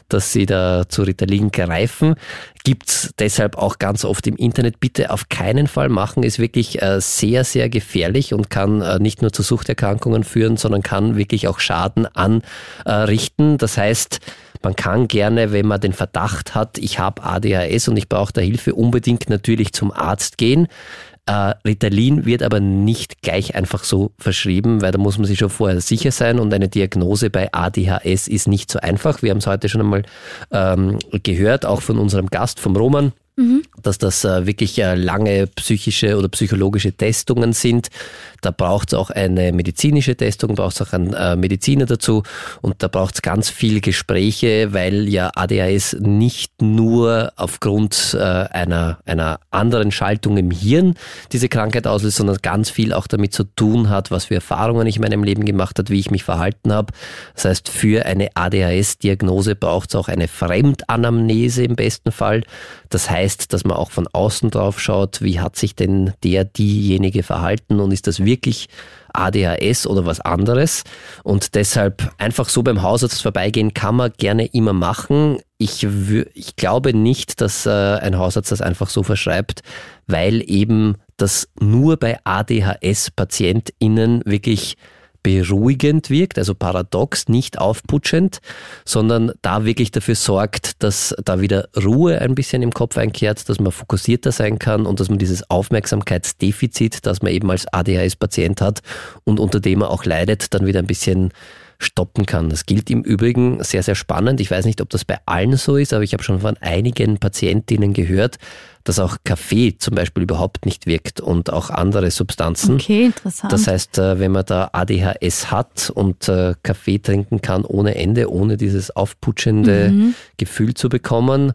dass sie da zu Ritalin greifen. Gibt's deshalb auch ganz oft im Internet. Bitte auf keinen Fall machen, ist wirklich äh, sehr, sehr gefährlich und kann äh, nicht nur zu Suchterkrankungen führen, sondern kann wirklich auch Schaden anrichten. Das heißt, man kann gerne, wenn man den Verdacht hat, ich habe ADHS und ich brauche da Hilfe, unbedingt natürlich zum Arzt gehen. Äh, Ritalin wird aber nicht gleich einfach so verschrieben, weil da muss man sich schon vorher sicher sein und eine Diagnose bei ADHS ist nicht so einfach. Wir haben es heute schon einmal ähm, gehört, auch von unserem Gast, vom Roman dass das äh, wirklich äh, lange psychische oder psychologische Testungen sind. Da braucht es auch eine medizinische Testung, braucht es auch einen äh, Mediziner dazu und da braucht es ganz viel Gespräche, weil ja ADHS nicht nur aufgrund einer, einer anderen Schaltung im Hirn diese Krankheit auslöst, sondern ganz viel auch damit zu tun hat, was für Erfahrungen ich in meinem Leben gemacht habe, wie ich mich verhalten habe. Das heißt, für eine ADHS-Diagnose braucht es auch eine Fremdanamnese im besten Fall. Das heißt, dass man auch von außen drauf schaut, wie hat sich denn der, diejenige verhalten und ist das wirklich ADHS oder was anderes. Und deshalb einfach so beim Hausarzt vorbeigehen kann man gerne immer machen. Ich, ich glaube nicht, dass äh, ein Hausarzt das einfach so verschreibt, weil eben das nur bei ADHS-PatientInnen wirklich beruhigend wirkt, also paradox, nicht aufputschend, sondern da wirklich dafür sorgt, dass da wieder Ruhe ein bisschen im Kopf einkehrt, dass man fokussierter sein kann und dass man dieses Aufmerksamkeitsdefizit, das man eben als ADHS-Patient hat und unter dem er auch leidet, dann wieder ein bisschen stoppen kann. Das gilt im Übrigen sehr, sehr spannend. Ich weiß nicht, ob das bei allen so ist, aber ich habe schon von einigen Patientinnen gehört, dass auch Kaffee zum Beispiel überhaupt nicht wirkt und auch andere Substanzen. Okay, interessant. Das heißt, äh, wenn man da ADHS hat und äh, Kaffee trinken kann ohne Ende, ohne dieses aufputschende Mhm. Gefühl zu bekommen,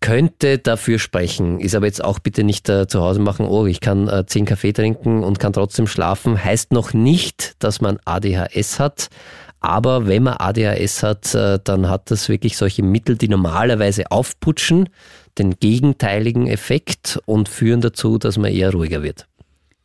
könnte dafür sprechen, ist aber jetzt auch bitte nicht äh, zu Hause machen, oh, ich kann äh, zehn Kaffee trinken und kann trotzdem schlafen, heißt noch nicht, dass man ADHS hat. Aber wenn man ADHS hat, äh, dann hat das wirklich solche Mittel, die normalerweise aufputschen, den gegenteiligen Effekt und führen dazu, dass man eher ruhiger wird.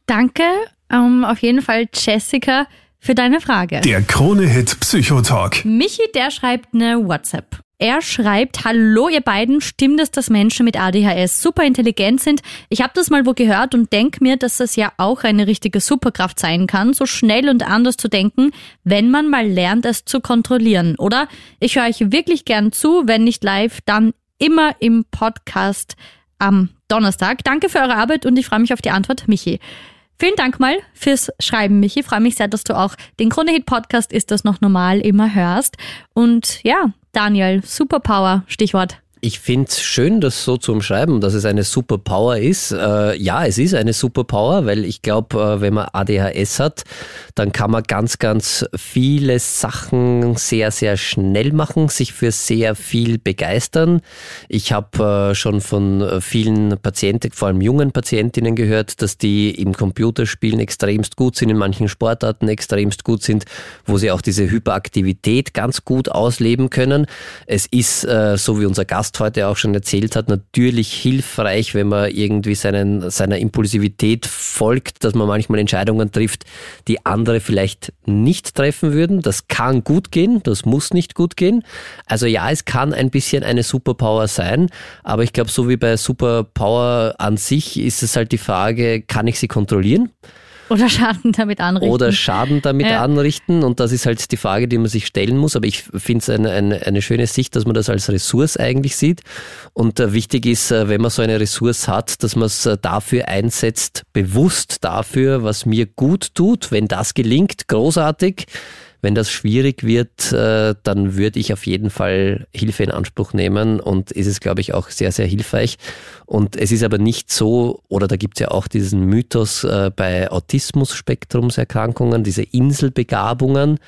Danke ähm, auf jeden Fall, Jessica, für deine Frage. Der Krone-Hit Psychotalk. Michi, der schreibt eine WhatsApp. Er schreibt, hallo ihr beiden, stimmt es, dass Menschen mit ADHS super intelligent sind? Ich habe das mal wo gehört und denke mir, dass das ja auch eine richtige Superkraft sein kann, so schnell und anders zu denken, wenn man mal lernt, es zu kontrollieren. Oder ich höre euch wirklich gern zu, wenn nicht live, dann immer im Podcast am Donnerstag. Danke für eure Arbeit und ich freue mich auf die Antwort, Michi. Vielen Dank mal fürs Schreiben, Michi. Ich freue mich sehr, dass du auch den Krone Podcast ist das noch normal immer hörst. Und ja, Daniel, Superpower, Stichwort. Ich finde es schön, das so zu umschreiben, dass es eine Superpower ist. Äh, ja, es ist eine Superpower, weil ich glaube, äh, wenn man ADHS hat, dann kann man ganz, ganz viele Sachen sehr, sehr schnell machen, sich für sehr viel begeistern. Ich habe äh, schon von vielen Patienten, vor allem jungen Patientinnen gehört, dass die im Computerspielen extremst gut sind, in manchen Sportarten extremst gut sind, wo sie auch diese Hyperaktivität ganz gut ausleben können. Es ist, äh, so wie unser Gast Gast heute auch schon erzählt hat, natürlich hilfreich, wenn man irgendwie seinen, seiner Impulsivität folgt, dass man manchmal Entscheidungen trifft, die andere vielleicht nicht treffen würden. Das kann gut gehen, das muss nicht gut gehen. Also ja, es kann ein bisschen eine Superpower sein, aber ich glaube, so wie bei Superpower an sich ist es halt die Frage, kann ich sie kontrollieren? Oder Schaden damit anrichten. Oder Schaden damit ja. anrichten. Und das ist halt die Frage, die man sich stellen muss. Aber ich finde es eine, eine, eine schöne Sicht, dass man das als Ressource eigentlich sieht. Und äh, wichtig ist, äh, wenn man so eine Ressource hat, dass man es äh, dafür einsetzt, bewusst dafür, was mir gut tut. Wenn das gelingt, großartig. Wenn das schwierig wird, äh, dann würde ich auf jeden Fall Hilfe in Anspruch nehmen und ist es, glaube ich, auch sehr, sehr hilfreich. Und es ist aber nicht so, oder da gibt es ja auch diesen Mythos äh, bei Autismus-Spektrumserkrankungen, diese Inselbegabungen.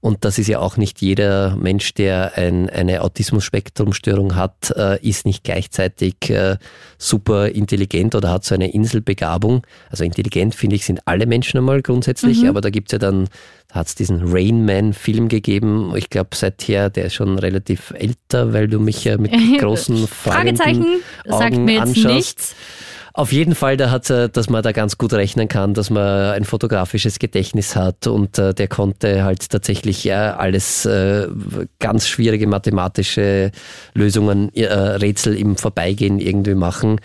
Und das ist ja auch nicht jeder Mensch, der ein, eine Autismus-Spektrum-Störung hat, äh, ist nicht gleichzeitig äh, super intelligent oder hat so eine Inselbegabung. Also intelligent, finde ich, sind alle Menschen einmal grundsätzlich, mhm. aber da gibt's ja dann, da hat es diesen Rain Man-Film gegeben. Ich glaube, seither, der ist schon relativ älter, weil du mich ja mit großen Fragezeichen Augen sagt mir jetzt anschaust. nichts. Auf jeden Fall, da hat, dass man da ganz gut rechnen kann, dass man ein fotografisches Gedächtnis hat und äh, der konnte halt tatsächlich ja, alles äh, ganz schwierige mathematische Lösungen, äh, Rätsel im Vorbeigehen irgendwie machen.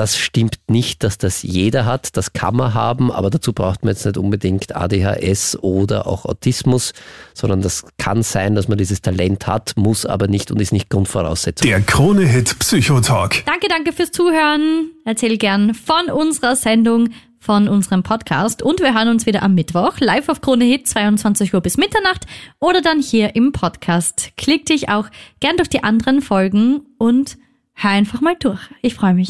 Das stimmt nicht, dass das jeder hat. Das kann man haben, aber dazu braucht man jetzt nicht unbedingt ADHS oder auch Autismus, sondern das kann sein, dass man dieses Talent hat, muss aber nicht und ist nicht Grundvoraussetzung. Der Krone-Hit Psychotalk. Danke, danke fürs Zuhören. Erzähl gern von unserer Sendung von unserem Podcast und wir hören uns wieder am Mittwoch live auf Krone Hit 22 Uhr bis Mitternacht oder dann hier im Podcast. Klick dich auch gern durch die anderen Folgen und hör einfach mal durch. Ich freue mich.